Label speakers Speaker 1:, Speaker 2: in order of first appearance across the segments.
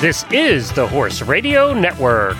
Speaker 1: This is the Horse Radio Network.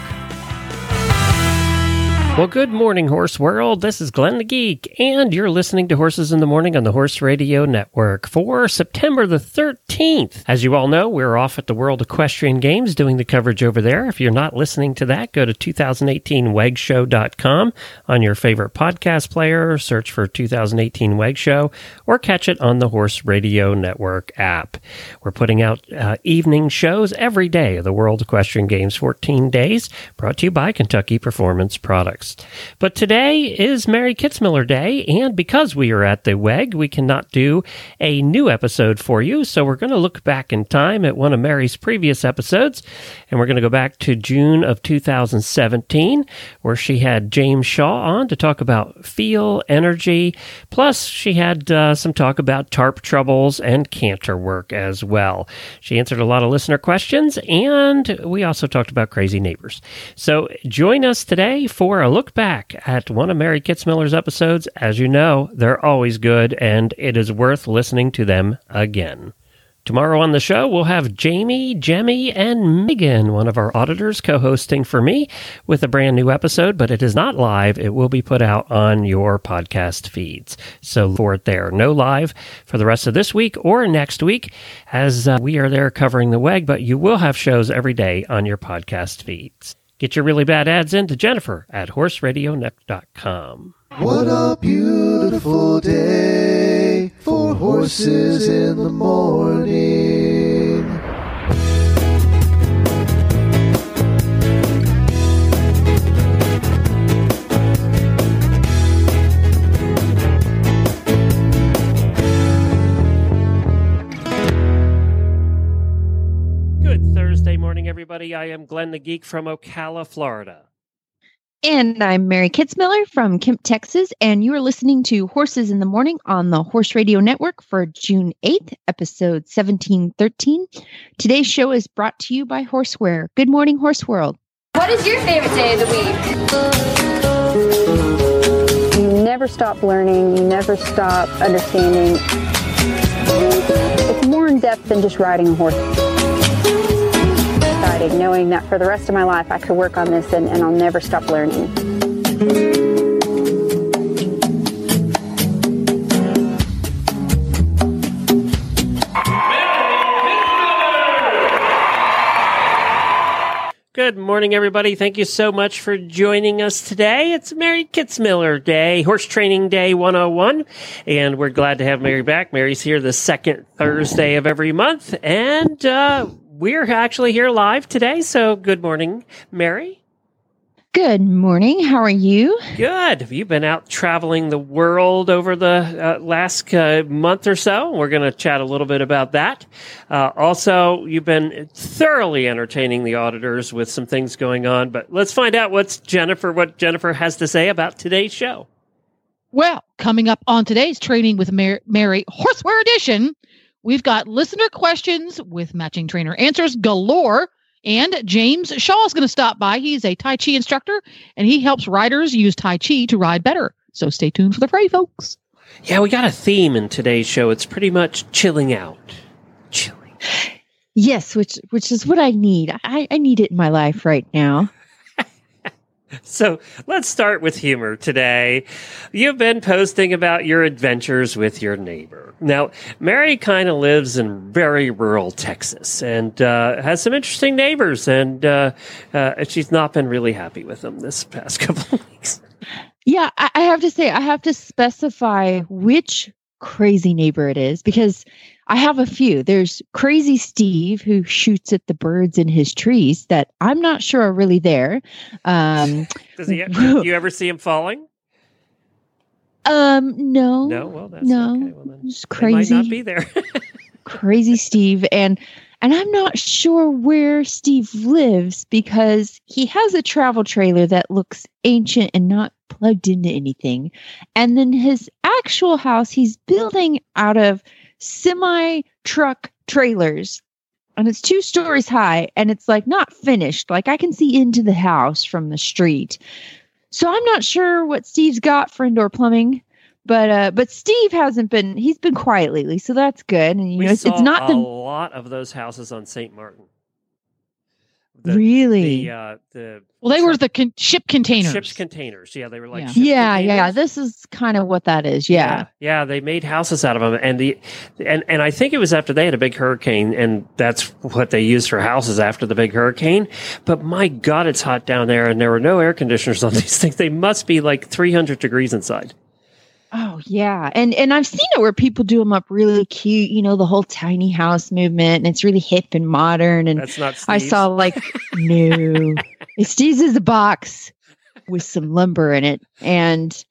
Speaker 1: Well, good morning, Horse World. This is Glenn the Geek, and you're listening to Horses in the Morning on the Horse Radio Network for September the 13th. As you all know, we're off at the World Equestrian Games doing the coverage over there. If you're not listening to that, go to 2018wegshow.com on your favorite podcast player, search for 2018 WEG Show, or catch it on the Horse Radio Network app. We're putting out uh, evening shows every day of the World Equestrian Games 14 days, brought to you by Kentucky Performance Products. But today is Mary Kitzmiller Day, and because we are at the WEG, we cannot do a new episode for you. So we're going to look back in time at one of Mary's previous episodes, and we're going to go back to June of 2017, where she had James Shaw on to talk about feel, energy. Plus, she had uh, some talk about tarp troubles and canter work as well. She answered a lot of listener questions, and we also talked about crazy neighbors. So join us today for a look back at one of Mary Kitzmiller's episodes. As you know, they're always good, and it is worth listening to them again. Tomorrow on the show, we'll have Jamie, Jemmy, and Megan, one of our auditors, co hosting for me with a brand new episode, but it is not live. It will be put out on your podcast feeds. So for it there. No live for the rest of this week or next week, as uh, we are there covering the WEG, but you will have shows every day on your podcast feeds. Get your really bad ads in to Jennifer at horseradionet.com.
Speaker 2: What a beautiful day for horses in the morning.
Speaker 1: Morning, everybody. I am Glenn the Geek from Ocala, Florida.
Speaker 3: And I'm Mary Kitzmiller from Kemp, Texas, and you are listening to Horses in the Morning on the Horse Radio Network for June 8th, episode 1713. Today's show is brought to you by Horseware. Good morning, Horse World.
Speaker 4: What is your favorite day of the week?
Speaker 5: You never stop learning, you never stop understanding. It's more in depth than just riding a horse. Exciting, knowing that for the rest of my life I could work on this and, and I'll never stop learning.
Speaker 1: Good morning, everybody. Thank you so much for joining us today. It's Mary Kitzmiller Day, Horse Training Day 101, and we're glad to have Mary back. Mary's here the second Thursday of every month, and uh, we're actually here live today. So, good morning, Mary.
Speaker 3: Good morning. How are you?
Speaker 1: Good. Have you been out traveling the world over the uh, last uh, month or so? We're going to chat a little bit about that. Uh, also, you've been thoroughly entertaining the auditors with some things going on. But let's find out what's Jennifer, what Jennifer has to say about today's show.
Speaker 6: Well, coming up on today's Training with Mar- Mary Horseware Edition, we've got listener questions with matching trainer answers galore. And James Shaw is going to stop by. He's a Tai Chi instructor and he helps riders use Tai Chi to ride better. So stay tuned for the fray, folks.
Speaker 1: Yeah, we got a theme in today's show. It's pretty much chilling out. Chilling.
Speaker 3: Yes, which which is what I need. I, I need it in my life right now.
Speaker 1: So let's start with humor today. You've been posting about your adventures with your neighbor. Now, Mary kind of lives in very rural Texas and uh, has some interesting neighbors, and uh, uh, she's not been really happy with them this past couple of weeks.
Speaker 3: Yeah, I have to say, I have to specify which crazy neighbor it is because I have a few. There's Crazy Steve who shoots at the birds in his trees that I'm not sure are really there. Um,
Speaker 1: Does he? Do you ever see him falling?
Speaker 3: um, no,
Speaker 1: No. Well, that's
Speaker 3: no,
Speaker 1: okay. Well, then
Speaker 3: just
Speaker 1: they might
Speaker 3: crazy,
Speaker 1: not be there.
Speaker 3: crazy Steve, and and I'm not sure where Steve lives because he has a travel trailer that looks ancient and not plugged into anything, and then his actual house he's building out of semi truck trailers and it's two stories high and it's like not finished like i can see into the house from the street so i'm not sure what steve's got for indoor plumbing but uh but steve hasn't been he's been quiet lately so that's good and you
Speaker 1: we
Speaker 3: know it's, it's not
Speaker 1: a
Speaker 3: the
Speaker 1: lot of those houses on St. Martin. The,
Speaker 3: really?
Speaker 1: the uh, the
Speaker 6: Well, they were the con- ship containers.
Speaker 1: ships containers. Yeah, they were like
Speaker 6: Yeah.
Speaker 1: ship
Speaker 3: yeah, yeah. This is kind of what that is. Yeah.
Speaker 1: yeah, They made houses out of them, and the and and I think it was after they had a big hurricane, and that's what they used for houses after the big hurricane. But my God, it's hot down there, and there were no air conditioners on these things. They must be like 300 degrees inside.
Speaker 3: Oh yeah, and and I've seen it where people do them up really cute. You know, the whole tiny house movement, and it's really hip and modern. And
Speaker 1: That's not.
Speaker 3: I saw like no, Steve's is a box with some lumber in it, and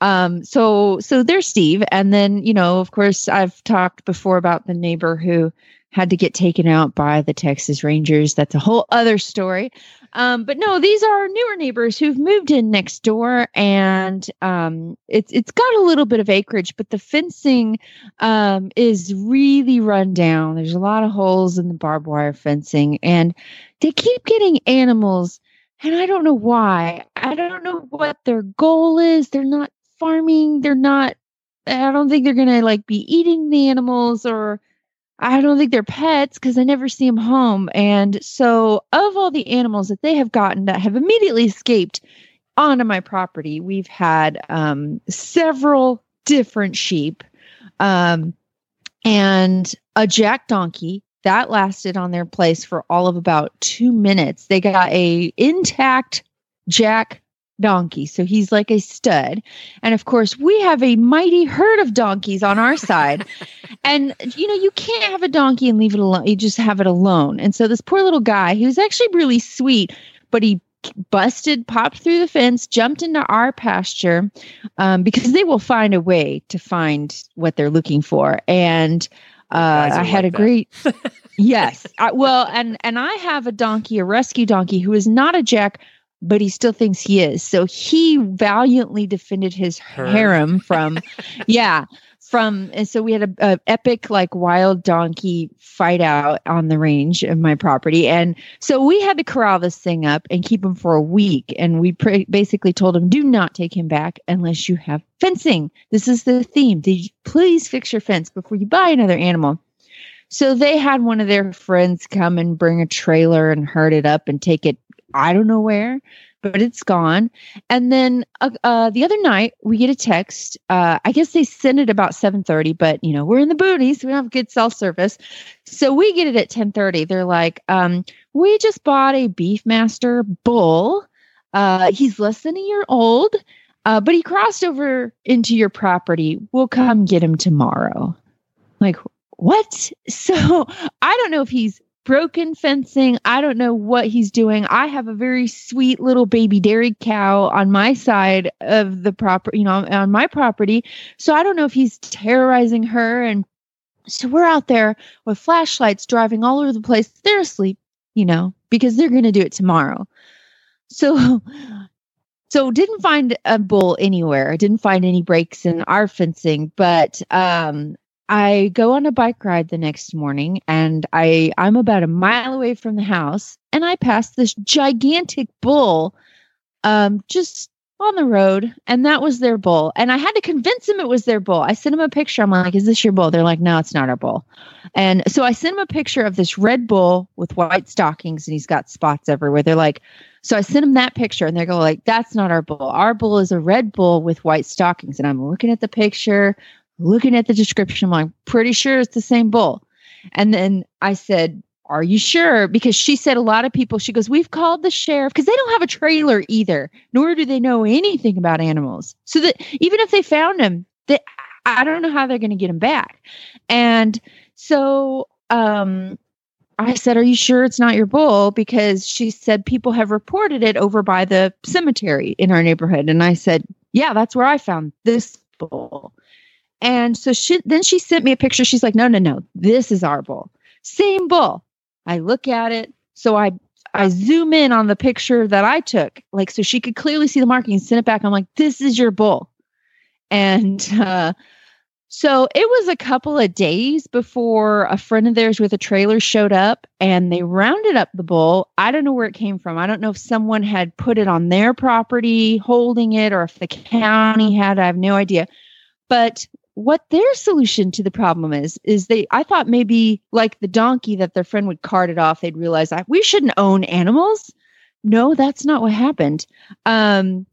Speaker 3: um, so so there's Steve, and then you know, of course, I've talked before about the neighbor who had to get taken out by the Texas Rangers. That's a whole other story. Um, but no, these are newer neighbors who've moved in next door, and um, it's it's got a little bit of acreage, but the fencing um, is really run down. There's a lot of holes in the barbed wire fencing, and they keep getting animals, and I don't know why. I don't know what their goal is. They're not farming. They're not. I don't think they're gonna like be eating the animals or. I don't think they're pets because I never see them home. And so, of all the animals that they have gotten that have immediately escaped onto my property, we've had um, several different sheep um, and a jack donkey that lasted on their place for all of about two minutes. They got a intact jack donkey, so he's like a stud. And of course, we have a mighty herd of donkeys on our side. and you know, you can't have a donkey and leave it alone. You just have it alone. And so this poor little guy, he was actually really sweet, but he busted, popped through the fence, jumped into our pasture um, because they will find a way to find what they're looking for. And uh, I had
Speaker 1: like
Speaker 3: a great yes. I, well, and and I have a donkey, a rescue donkey, who is not a jack, but he still thinks he is. So he valiantly defended his
Speaker 1: Herd.
Speaker 3: harem from, yeah, from. And so we had a, a epic like wild donkey fight out on the range of my property, and so we had to corral this thing up and keep him for a week. And we pr- basically told him, do not take him back unless you have fencing. This is the theme. Did you please fix your fence before you buy another animal? So they had one of their friends come and bring a trailer and herd it up and take it, I don't know where, but it's gone. And then uh, uh, the other night we get a text. Uh, I guess they sent it about seven thirty, but you know we're in the boonies, so we don't have good cell service, so we get it at ten thirty. They're like, um, "We just bought a Beefmaster bull. Uh, he's less than a year old, uh, but he crossed over into your property. We'll come get him tomorrow." Like, what? So I don't know if he's broken fencing. I don't know what he's doing. I have a very sweet little baby dairy cow on my side of the property, you know, on my property. So I don't know if he's terrorizing her. And so we're out there with flashlights driving all over the place. They're asleep, you know, because they're going to do it tomorrow. So, so didn't find a bull anywhere. Didn't find any breaks in our fencing, but um, I go on a bike ride the next morning and I I'm about a mile away from the house and I pass this gigantic bull um just on the road and that was their bull and I had to convince him it was their bull. I sent him a picture. I'm like, "Is this your bull?" They're like, "No, it's not our bull." And so I sent him a picture of this red bull with white stockings and he's got spots everywhere. They're like, so I sent him that picture and they go like, "That's not our bull. Our bull is a red bull with white stockings." And I'm looking at the picture looking at the description, I'm like, pretty sure it's the same bull. And then I said, Are you sure? Because she said a lot of people, she goes, We've called the sheriff because they don't have a trailer either, nor do they know anything about animals. So that even if they found him, they, I don't know how they're going to get him back. And so um, I said, Are you sure it's not your bull? Because she said people have reported it over by the cemetery in our neighborhood. And I said, Yeah, that's where I found this bull. And so she then she sent me a picture. She's like, no, no, no, this is our bull. Same bull. I look at it. So I I zoom in on the picture that I took, like so she could clearly see the marking and send it back. I'm like, this is your bull. And uh so it was a couple of days before a friend of theirs with a trailer showed up and they rounded up the bull. I don't know where it came from. I don't know if someone had put it on their property holding it or if the county had. I have no idea. But what their solution to the problem is is they I thought maybe like the donkey that their friend would cart it off, they'd realize "Ah, we shouldn't own animals. No, that's not what happened. Um,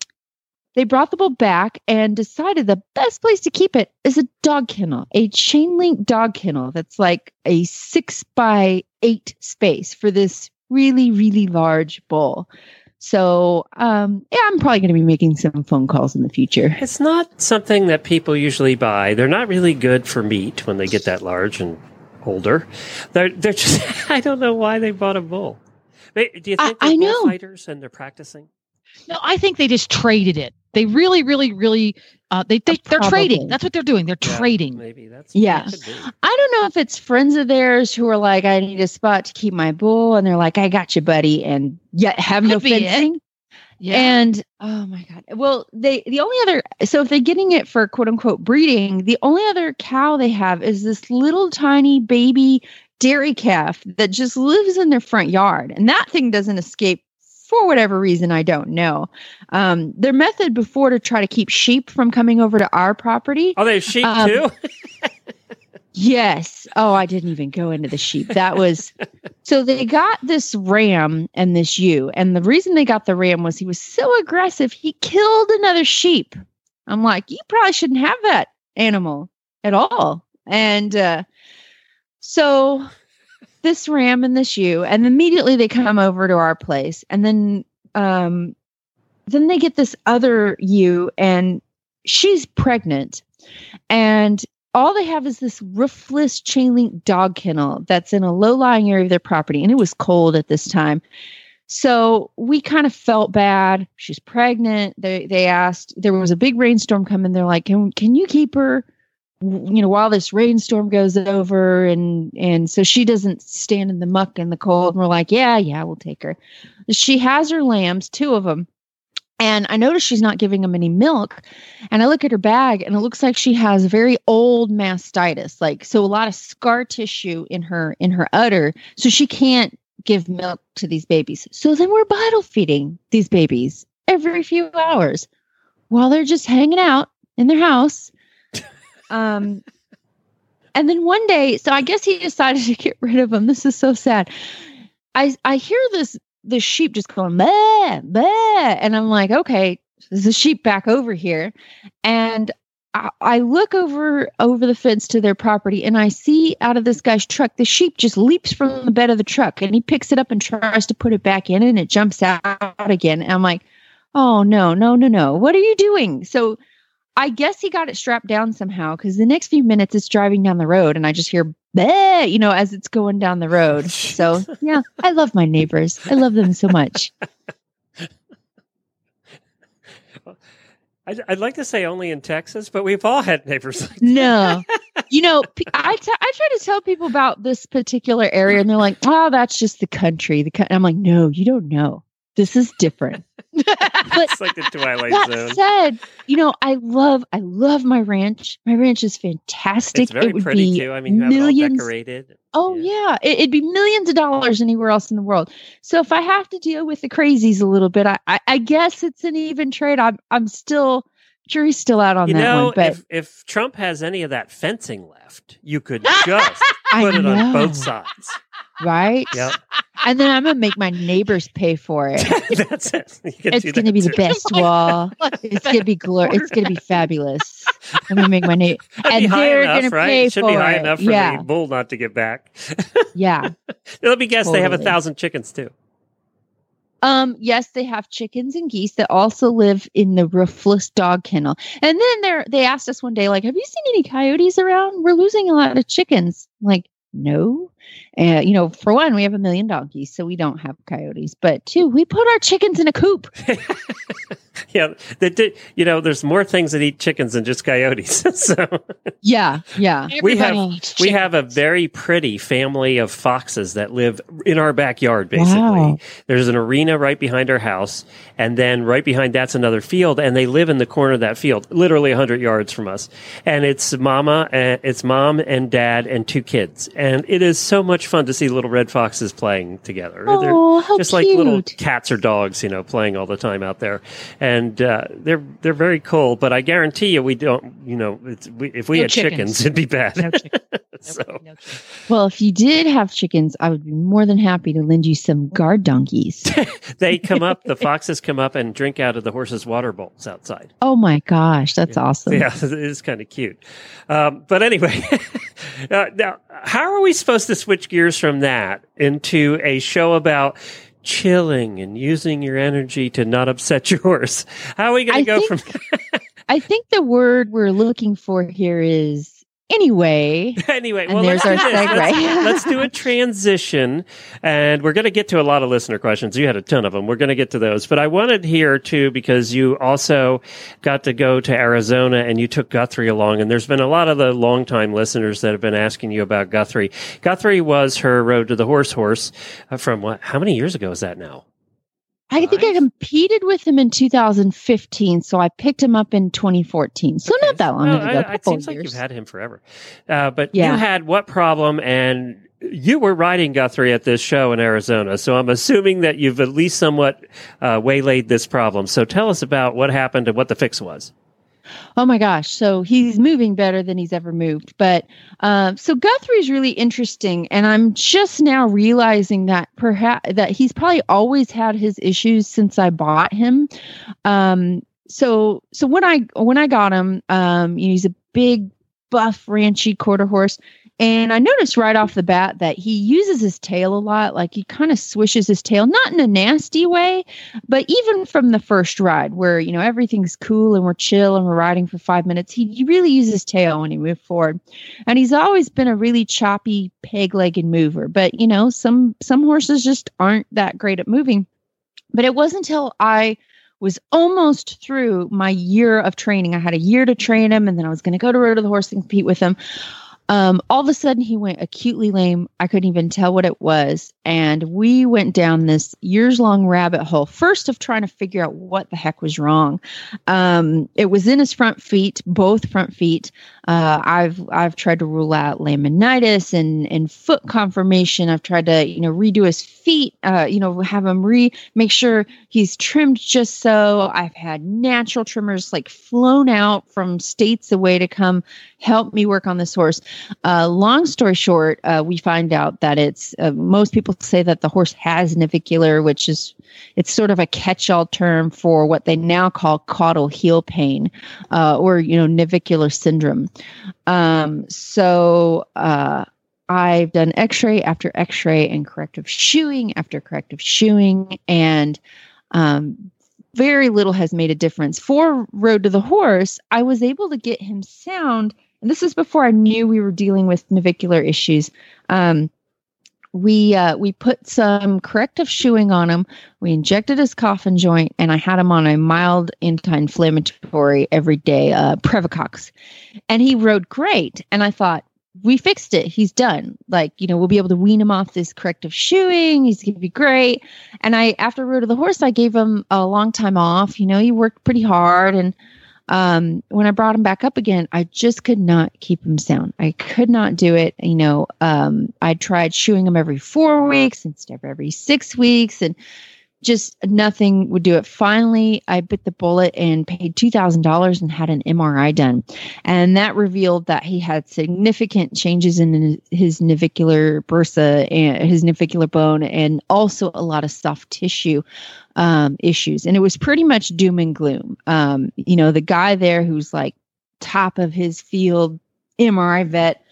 Speaker 3: they brought the bull back and decided the best place to keep it is a dog kennel, a chain link dog kennel that's like a six by eight space for this really, really large bull. So, um, yeah, I'm probably going to be making some phone calls in the future.
Speaker 1: It's not something that people usually buy. They're not really good for meat when they get that large and older. They're they're just I don't know why they bought a bull. Do you think they're
Speaker 3: I know.
Speaker 1: bullfighters and they're practicing?
Speaker 6: No, I think they just traded it. They really, really, really. Uh, they they they're trading. That's what they're doing. They're
Speaker 1: Yeah,
Speaker 6: trading.
Speaker 1: Maybe that's
Speaker 3: Yeah.
Speaker 1: that.
Speaker 3: I don't know if it's friends of theirs who are like, I need a spot to keep my bull. And they're like, I got you, buddy. And yet have no
Speaker 6: Could be it.
Speaker 3: fencing.
Speaker 6: Yeah.
Speaker 3: And oh my God. Well, they, the only other, so if they're getting it for quote unquote breeding, the only other cow they have is this little tiny baby dairy calf that just lives in their front yard. And that thing doesn't escape for whatever reason, I don't know. Um, their method before to try to keep sheep from coming over to our property
Speaker 1: Oh, they have sheep
Speaker 3: Um,
Speaker 1: too.
Speaker 3: Yes. Oh, I didn't even go into the sheep. That was so they got this ram and this ewe. And the reason they got the ram was he was so aggressive, he killed another sheep. I'm like, you probably shouldn't have that animal at all. And uh, so this ram and this ewe, and immediately they come over to our place. And then um, then they get this other ewe, and she's pregnant. And all they have is this roofless chain link dog kennel that's in a low lying area of their property. And it was cold at this time. So we kind of felt bad. She's pregnant. They they asked, there was a big rainstorm coming. They're like, Can can you keep her? You know, while this rainstorm goes over and and so she doesn't stand in the muck and the cold. And we're like, Yeah, yeah, we'll take her. She has her lambs, two of them. And I notice she's not giving them any milk. And I look at her bag and it looks like she has very old mastitis, like so a lot of scar tissue in her in her udder. So she can't give milk to these babies. So then we're bottle feeding these babies every few hours while they're just hanging out in their house. Um and then one day, so I guess he decided to get rid of them. This is so sad. I I hear this the sheep just going bah, bah, and I'm like, okay, there's a sheep back over here, and I, I look over over the fence to their property, and I see out of this guy's truck, the sheep just leaps from the bed of the truck, and he picks it up and tries to put it back in, and it jumps out again. And I'm like, oh no, no, no, no, what are you doing? So. I guess he got it strapped down somehow because the next few minutes it's driving down the road and I just hear bah, you know, as it's going down the road. So yeah, I love my neighbors. I love them so much.
Speaker 1: I'd, I'd like to say only in Texas, but we've all had neighbors like
Speaker 3: No, you know, I t- I try to tell people about this particular area, and they're like, "Oh, that's just the country." The coun-. I'm like, "No, you don't know. This is different."
Speaker 1: it's like the Twilight
Speaker 3: that
Speaker 1: Zone.
Speaker 3: said, you know, I love I love my ranch. My ranch is fantastic.
Speaker 1: It's very
Speaker 3: it would
Speaker 1: pretty
Speaker 3: be
Speaker 1: too. I mean, you have it all
Speaker 3: millions.
Speaker 1: decorated.
Speaker 3: Oh yeah, It, it'd be millions of dollars anywhere else in the world. So if I have to deal with the crazies a little bit, I I, I guess it's an even trade. I'm I'm still jury's still out on
Speaker 1: You
Speaker 3: that
Speaker 1: know,
Speaker 3: one, but
Speaker 1: if if Trump has any of that fencing left, you could just
Speaker 3: I
Speaker 1: put it on both sides.
Speaker 3: Right?
Speaker 1: Yep,
Speaker 3: And then I'm gonna make my neighbors pay for it.
Speaker 1: that's it. You can
Speaker 3: It's gonna
Speaker 1: that
Speaker 3: be the best wall. It's gonna be glor. It's gonna be fabulous. I'm gonna make my neighbor. And they're
Speaker 1: enough,
Speaker 3: gonna
Speaker 1: right?
Speaker 3: pay
Speaker 1: It should
Speaker 3: for
Speaker 1: be high
Speaker 3: it.
Speaker 1: enough for
Speaker 3: yeah,
Speaker 1: the bull not to get back.
Speaker 3: yeah.
Speaker 1: Let me guess, they have a thousand chickens too.
Speaker 3: Um, yes, they have chickens and geese that also live in the roofless dog kennel. And then they're they asked us one day, like, have you seen any coyotes around? We're losing a lot of chickens. I'm like, no. Uh, you know, for one, we have a million donkeys, so we don't have coyotes. But two, we put our chickens in a coop.
Speaker 1: yeah, they did. You know, there's more things that eat chickens than just coyotes. so
Speaker 3: Yeah, yeah.
Speaker 1: we have we have a very pretty family of foxes that live in our backyard. Basically,
Speaker 3: Wow.
Speaker 1: there's an arena right behind our house, and then right behind that's another field, and they live in the corner of that field, literally hundred yards from us. And it's mama, and it's mom and dad and two kids, and it is so much much fun to see little red foxes playing together.
Speaker 3: Oh, how
Speaker 1: they're just like little cats or dogs, you know, playing all the time out there, and uh, they're they're very cool. But I guarantee you, we don't, you know, it's, we, if we
Speaker 6: No
Speaker 1: had
Speaker 6: chickens.
Speaker 1: chickens, it'd be bad.
Speaker 6: No chicken.
Speaker 1: so
Speaker 6: No chicken.
Speaker 3: Well, if you did have chickens, I would be more than happy to lend you some guard donkeys.
Speaker 1: they come up, the foxes come up and drink out of the horses' water bowls outside.
Speaker 3: oh my gosh, that's awesome.
Speaker 1: Yeah, it is kind of cute. Um, but anyway, uh, now how are we supposed to switch gears from that into a show about chilling and using your energy to not upset your horse? How are we going to go
Speaker 3: think-
Speaker 1: from
Speaker 3: I think the word we're looking for here is anyway.
Speaker 1: anyway? Well,
Speaker 3: there's
Speaker 1: let's,
Speaker 3: our
Speaker 1: do
Speaker 3: segue.
Speaker 1: Let's, let's do a transition, and we're going to get to a lot of listener questions. You had a ton of them. We're going to get to those, but I wanted here too because you also got to go to Arizona and you took Guthrie along, and there's been a lot of the longtime listeners that have been asking you about Guthrie. Guthrie was her Road to the Horse horse uh, from what? How many years ago is that now?
Speaker 3: I think I competed with him in 2015, so I picked him up in 2014. So not that long
Speaker 1: Well,
Speaker 3: ago.
Speaker 1: I- it seems like you've had him forever. Uh, but
Speaker 3: Yeah.
Speaker 1: you had what problem? And you were riding Guthrie at this show in Arizona. So I'm assuming that you've at least somewhat uh, waylaid this problem. So tell us about what happened and what the fix was.
Speaker 3: Oh my gosh. So he's moving better than he's ever moved. But um, so Guthrie's really interesting. And I'm just now realizing that perhaps that he's probably always had his issues since I bought him. Um, so so when I when I got him, um, you know, he's a big buff ranchy quarter horse. And I noticed right off the bat that he uses his tail a lot. Like he kind of swishes his tail, not in a nasty way, but even from the first ride where, you know, everything's cool and we're chill and we're riding for five minutes, he, really uses his tail when he moves forward. And he's always been a really choppy, peg legged mover. But, you know, some some horses just aren't that great at moving. But it wasn't until I was almost through my year of training. I had a year to train him, and then I was going to go to Road to the Horse and compete with him. Um, all of a sudden, he went acutely lame. I couldn't even tell what it was. And we went down this years long rabbit hole, first of trying to figure out what the heck was wrong. Um, it was in his front feet, both front feet. Uh, I've I've tried to rule out laminitis and and foot conformation. I've tried to you know redo his feet. Uh, you know have him re make sure he's trimmed just so. I've had natural trimmers like flown out from states away to come help me work on this horse. Uh, long story short, uh, we find out that it's uh, most people say that the horse has navicular, which is it's sort of a catch-all term for what they now call caudal heel pain, uh, or you know navicular syndrome. Um, so uh, I've done X-ray after X-ray and corrective shoeing after corrective shoeing, and um, very little has made a difference. For Road to the Horse, I was able to get him sound, and this is before I knew we were dealing with navicular issues. Um, we uh, we put some corrective shoeing on him. We injected his coffin joint, and I had him on a mild anti-inflammatory every day, uh, Previcox, and he rode great. And I thought we fixed it. He's done. Like you know, we'll be able to wean him off this corrective shoeing. He's gonna be great. And I, after Road to the Horse, I gave him a long time off. You know, he worked pretty hard, and um, when I brought him back up again, I just could not keep him sound. I could not do it. You know, um, I tried shoeing him every four weeks instead of every six weeks, and just nothing would do it. Finally, I bit the bullet and paid $2,000 and had an MRI done. And that revealed that he had significant changes in his navicular bursa and his navicular bone, and also a lot of soft tissue um, issues. And it was pretty much doom and gloom. Um, you know, the guy there who's like top of his field, MRI vet,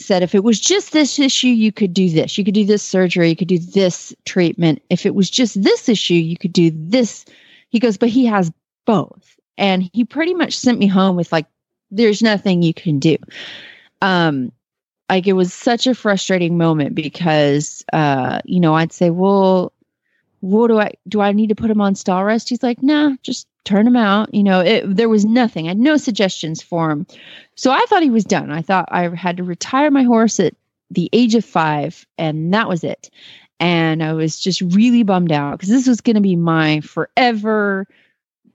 Speaker 3: said if it was just this issue, you could do this. You could do this surgery. You could do this treatment. If it was just this issue, you could do this. He goes, but he has both. And he pretty much sent me home with like, there's nothing you can do. Um, like it was such a frustrating moment because, uh, you know, I'd say, well, what do I do? I need to put him on stall rest? He's like, nah, just turn him out. You know, it, there was nothing. I had no suggestions for him. So I thought he was done. I thought I had to retire my horse at the age of five, and that was it. And I was just really bummed out because this was going to be my forever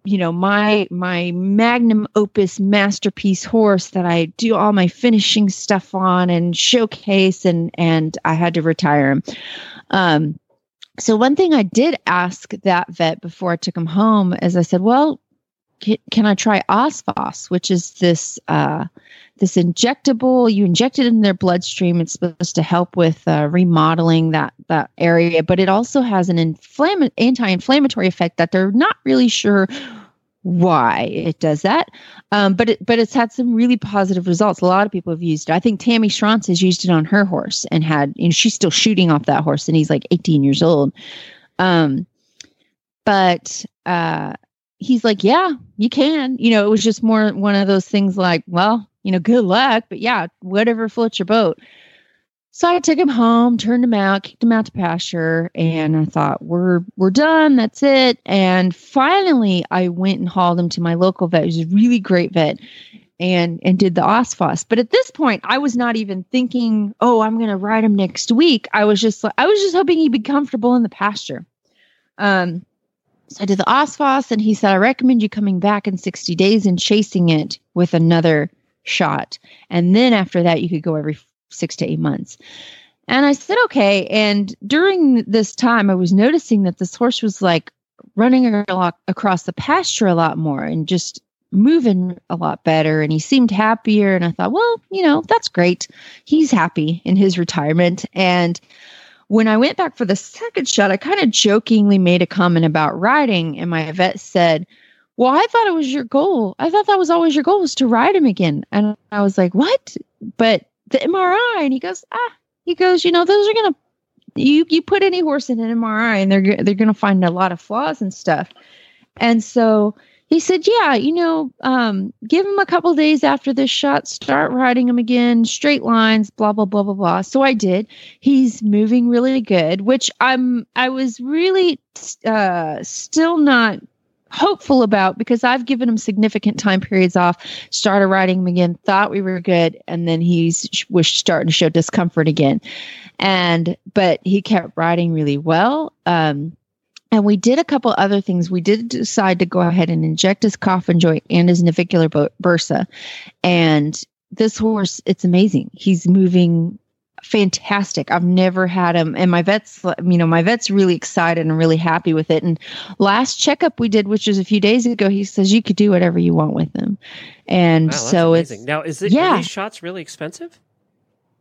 Speaker 3: you know my my magnum opus masterpiece horse that I do all my finishing stuff on and showcase and and I had to retire him. Um, so one thing I did ask that vet before I took him home is I said, "Well, can, I try Osphos, which is this uh, this injectable? You inject it in their bloodstream. It's supposed to help with uh, remodeling that that area, but it also has an inflamm- anti-inflammatory effect that they're not really sure why it does that. Um, but it, but it's had some really positive results. A lot of people have used it. I think Tammy Schranz has used it on her horse and had, you know, she's still shooting off that horse and he's like 18 years old. Um, but uh, he's like, yeah, you can. You know, it was just more one of those things like, well, you know, good luck, but yeah, whatever floats your boat. So I took him home, turned him out, kicked him out to pasture, and I thought, we're we're done, that's it. And finally I went and hauled him to my local vet, who's a really great vet, and and did the Osphos. But at this point, I was not even thinking, oh, I'm gonna ride him next week. I was just I was just hoping he'd be comfortable in the pasture. Um so I did the Osphos, and he said, I recommend you coming back in 60 days and chasing it with another shot. And then after that, you could go every six to eight months. And I said, okay. And during this time, I was noticing that this horse was like running across the pasture a lot more and just moving a lot better. And he seemed happier. And I thought, well, you know, that's great. He's happy in his retirement. And when I went back for the second shot, I kind of jokingly made a comment about riding. And my vet said, well, I thought it was your goal. I thought that was always your goal was to ride him again. And I was like, what? But the MRI. And he goes, ah, he goes, you know, those are going to, you, you put any horse in an MRI and they're, they're going to find a lot of flaws and stuff. And so he said, yeah, you know, um, give him a couple days after this shot, start riding him again, straight lines, blah, blah, blah, blah, blah. So I did. He's moving really good, which I'm, I was really, uh, still not hopeful about because I've given him significant time periods off, started riding him again, thought we were good, and then he's was starting to show discomfort again. And but he kept riding really well. Um, and we did a couple other things. We did decide to go ahead and inject his coffin joint and his navicular bursa. And this horse, it's amazing. He's moving fantastic. I've never had him, and my vet's, you know, my vet's really excited and really happy with it. And last checkup we did, which was a few days ago, he says you could do whatever you want with him. And
Speaker 1: Wow,
Speaker 3: so
Speaker 1: amazing.
Speaker 3: it's
Speaker 1: now is it
Speaker 3: yeah.
Speaker 1: these shots really expensive?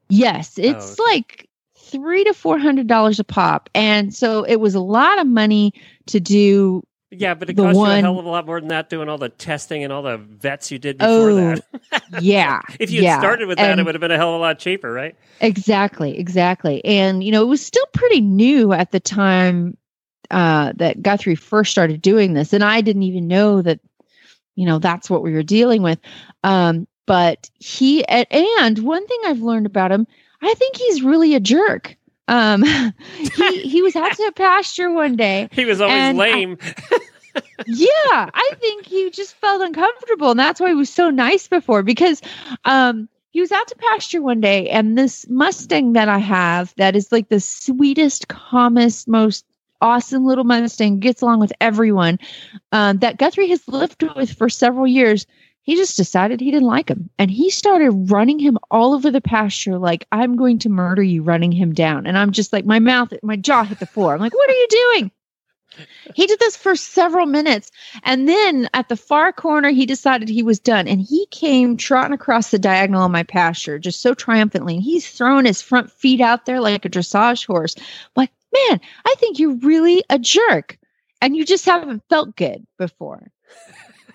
Speaker 3: yes, oh, it's
Speaker 1: okay.
Speaker 3: like three to four hundred dollars a pop, and so it was a lot of money to do.
Speaker 1: Yeah, but it
Speaker 3: The
Speaker 1: costs you a hell of a lot more than that doing all the testing and all the vets you did before
Speaker 3: Oh,
Speaker 1: that.
Speaker 3: Yeah,
Speaker 1: if you
Speaker 3: yeah,
Speaker 1: had started with that, it would have been a hell of a lot cheaper, right?
Speaker 3: Exactly, exactly. And you know, it was still pretty new at the time uh that Guthrie first started doing this and I didn't even know that you know that's what we were dealing with. Um but he and, and one thing I've learned about him, I think he's really a jerk. Um he he was out to pasture one day
Speaker 1: He was always
Speaker 3: And I-
Speaker 1: lame.
Speaker 3: yeah, I think he just felt uncomfortable, and that's why he was so nice before. Because um, he was out to pasture one day, and this Mustang that I have, that is like the sweetest, calmest, most awesome little Mustang, gets along with everyone. Um, that Guthrie has lived with for several years. He just decided he didn't like him, and he started running him all over the pasture like I'm going to murder you, running him down. And I'm just like my mouth, my jaw hit the floor. I'm like, what are you doing? He did this for several minutes. And then at the far corner, he decided he was done. And he came trotting across the diagonal of my pasture just so triumphantly. And he's throwing his front feet out there like a dressage horse. I'm like, man, I think you're really a jerk. And you just haven't felt good before.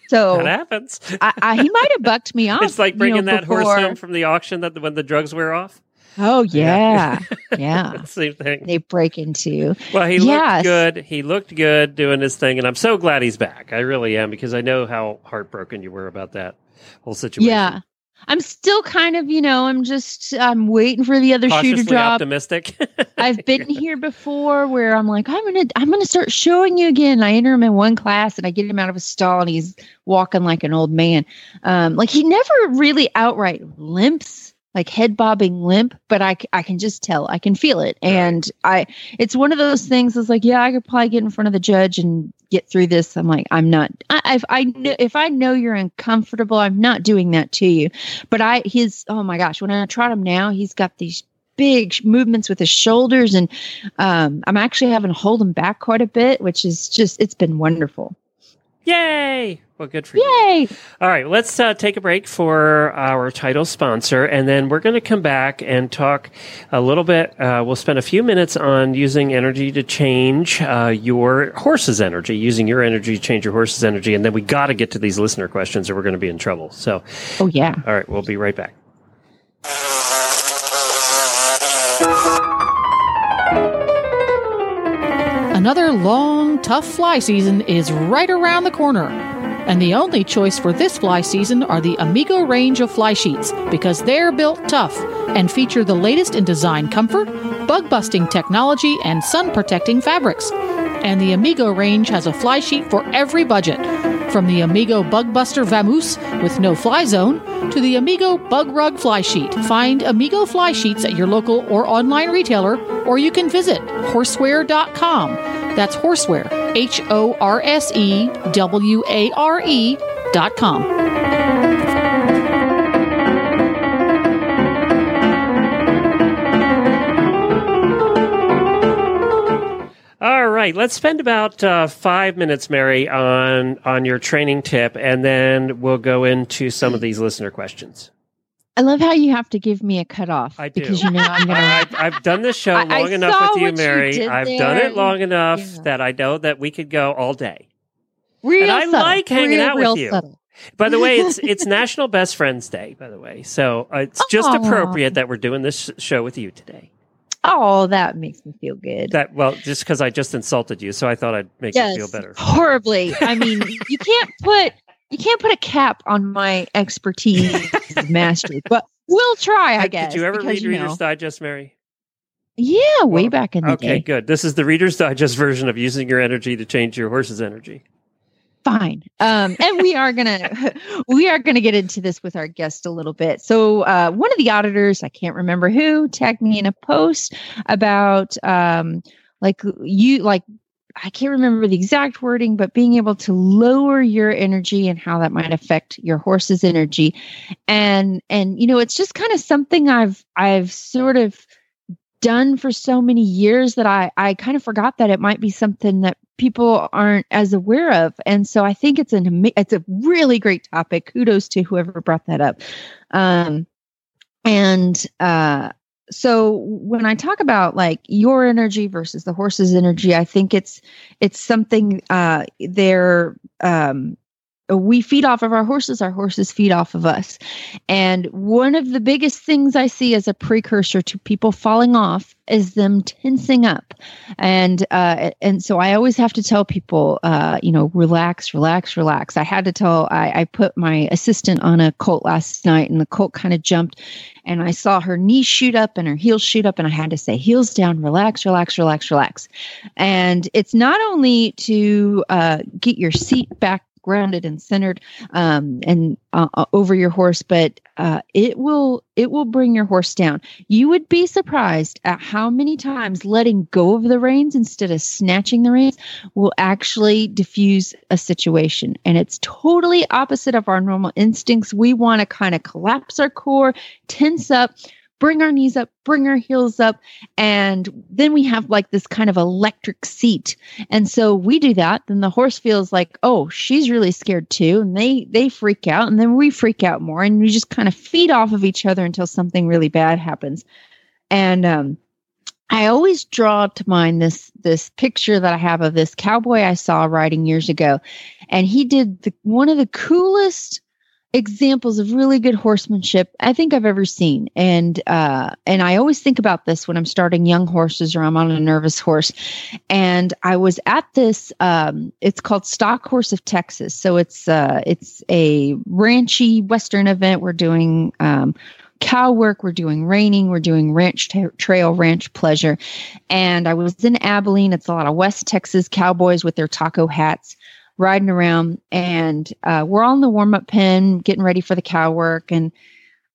Speaker 3: So
Speaker 1: that happens.
Speaker 3: I, I, he might have bucked me off.
Speaker 1: it's like
Speaker 3: you
Speaker 1: bringing
Speaker 3: know,
Speaker 1: that horse home from the auction that when the drugs wear off.
Speaker 3: Oh, yeah. Yeah.
Speaker 1: Same thing.
Speaker 3: they break into.
Speaker 1: Well, he
Speaker 3: Yes.
Speaker 1: looked good. He looked good doing his thing, and I'm so glad he's back. I really am because I know how heartbroken you were about that whole situation.
Speaker 3: Yeah. I'm still kind of, you know, I'm just, I'm waiting for the other shoe to drop.
Speaker 1: optimistic.
Speaker 3: I've been here before where I'm like, I'm gonna, I'm gonna start showing you again. I enter him in one class and I get him out of a stall and he's walking like an old man. Um, like he never really outright limps. Like head bobbing limp, but I, I can just tell, I can feel it. And I, it's one of those things that's like, yeah, I could probably get in front of the judge and get through this. I'm like, I'm not, I, if I know, if I know you're uncomfortable, I'm not doing that to you. But I, his, oh my gosh, when I trot him now, he's got these big movements with his shoulders and um, I'm actually having to hold him back quite a bit, which is just, it's been wonderful.
Speaker 1: Yay! Well, good for you.
Speaker 3: Yay!
Speaker 1: All right, let's uh, take a break for our title sponsor, and then we're going to come back and talk a little bit. Uh, we'll spend a few minutes on using energy to change uh, your horse's energy, using your energy to change your horse's energy, and then we got to get to these listener questions, or we're going to be in trouble. So,
Speaker 3: Oh, yeah.
Speaker 1: all right, we'll be right back.
Speaker 6: Another long, tough fly season is right around the corner. And the only choice for this fly season are the Amigo range of fly sheets because they're built tough and feature the latest in design comfort, bug busting technology, and sun protecting fabrics. And the Amigo range has a fly sheet for every budget. From the Amigo Bug Buster Vamoose with no fly zone to the Amigo Bug Rug Fly Sheet. Find Amigo fly sheets at your local or online retailer, or you can visit horseware.com. That's horseware, H O R S E W A R E dot com.
Speaker 1: All right, let's spend about uh, five minutes, Mary, on on your training tip, and then we'll go into some of these listener questions.
Speaker 3: I love how you have to give me a cutoff
Speaker 1: I do.
Speaker 3: because you know I'm gonna.
Speaker 1: I, I've done this show long
Speaker 3: I
Speaker 1: enough with you,
Speaker 3: what you
Speaker 1: Mary. I've done it long enough
Speaker 3: Yeah.
Speaker 1: that I know that we could go all day.
Speaker 3: real
Speaker 1: and I
Speaker 3: subtle,
Speaker 1: like hanging
Speaker 3: real,
Speaker 1: out with you.
Speaker 3: subtle.
Speaker 1: By the way, it's it's National Best Friends Day. By the way, so uh, it's just
Speaker 3: Aw.
Speaker 1: appropriate that we're doing this show with you today.
Speaker 3: Oh, that makes me feel good.
Speaker 1: That well, just because I just insulted you, so I thought I'd make
Speaker 3: yes,
Speaker 1: you feel better.
Speaker 3: horribly. I mean, you can't put you can't put a cap on my expertise mastery, but we'll try. I guess.
Speaker 1: Did you ever
Speaker 3: because,
Speaker 1: read
Speaker 3: you
Speaker 1: Reader's
Speaker 3: know-
Speaker 1: Digest, Mary?
Speaker 3: Yeah, way
Speaker 1: Well,
Speaker 3: back in the
Speaker 1: Okay,
Speaker 3: day.
Speaker 1: good. This is the Reader's Digest version of using your energy to change your horse's energy.
Speaker 3: Fine. Um, and we are gonna we are gonna get into this with our guest a little bit. So uh, one of the auditors, I can't remember who, tagged me in a post about um, like you like I can't remember the exact wording, but being able to lower your energy and how that might affect your horse's energy. And and you know, it's just kind of something I've I've sort of done for so many years that I I kind of forgot that it might be something that people aren't as aware of. And so I think it's an it's a really great topic. Kudos to whoever brought that up. Um and uh so when I talk about like your energy versus the horse's energy, I think it's it's something uh they're um we feed off of our horses, our horses feed off of us. And one of the biggest things I see as a precursor to people falling off is them tensing up. And uh, and so I always have to tell people, uh, you know, relax, relax, relax. I had to tell. I, I put my assistant on a colt last night, and the colt kind of jumped, and I saw her knees shoot up and her heels shoot up, and I had to say, heels down, relax, relax, relax, relax. And it's not only to uh, get your seat back grounded and centered um, and uh, uh, over your horse but uh, it will it will bring your horse down. You would be surprised at how many times letting go of the reins instead of snatching the reins will actually diffuse a situation. And it's totally opposite of our normal instincts. We want to kind of collapse our core tense up bring our knees up bring our heels up. And then we have like this kind of electric seat. And so we do that. Then the horse feels like oh she's really scared too. And they they freak out. And then we freak out more. And we just kind of feed off of each other until something really bad happens. And um I always draw to mind this this picture that I have of this cowboy I saw riding years ago, and he did the, one of the coolest examples of really good horsemanship I think I've ever seen. And uh and I always think about this when I'm starting young horses or I'm on a nervous horse. And I was at this um it's called Stock Horse of Texas. So it's uh it's a ranchy western event we're doing um cow work we're doing reining we're doing ranch trail ranch pleasure and i was in abilene it's a lot of west texas cowboys with their taco hats riding around and uh, we're all in the warm-up pen getting ready for the cow work and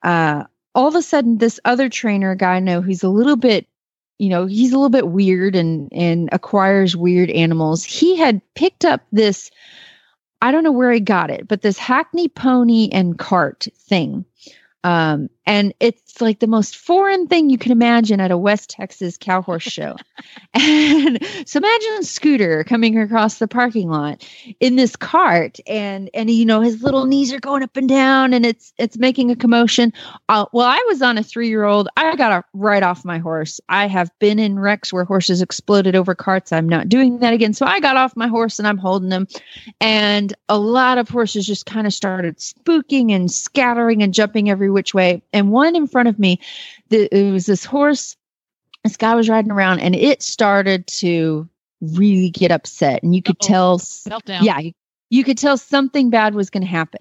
Speaker 3: uh, all of a sudden, this other trainer guy I know who's a little bit, you know, he's a little bit weird and and acquires weird animals. He had picked up this, I don't know where he got it, but this Hackney pony and cart thing. Um, and it's like the most foreign thing you can imagine at a West Texas cow horse show. and so imagine a Scooter coming across the parking lot in this cart and and you know his little knees are going up and down and it's it's making a commotion. Uh, well, I was on a 3-year-old. I got a, right off my horse. I have been in wrecks where horses exploded over carts. I'm not doing that again. So I got off my horse and I'm holding him and a lot of horses just kind of started spooking and scattering and jumping every which way and one in front of me, the, it was this horse. This guy was riding around, and it started to really get upset, and you could
Speaker 6: Uh-oh.
Speaker 3: tell.
Speaker 6: Meltdown.
Speaker 3: Yeah, you, you could tell something bad was going to happen.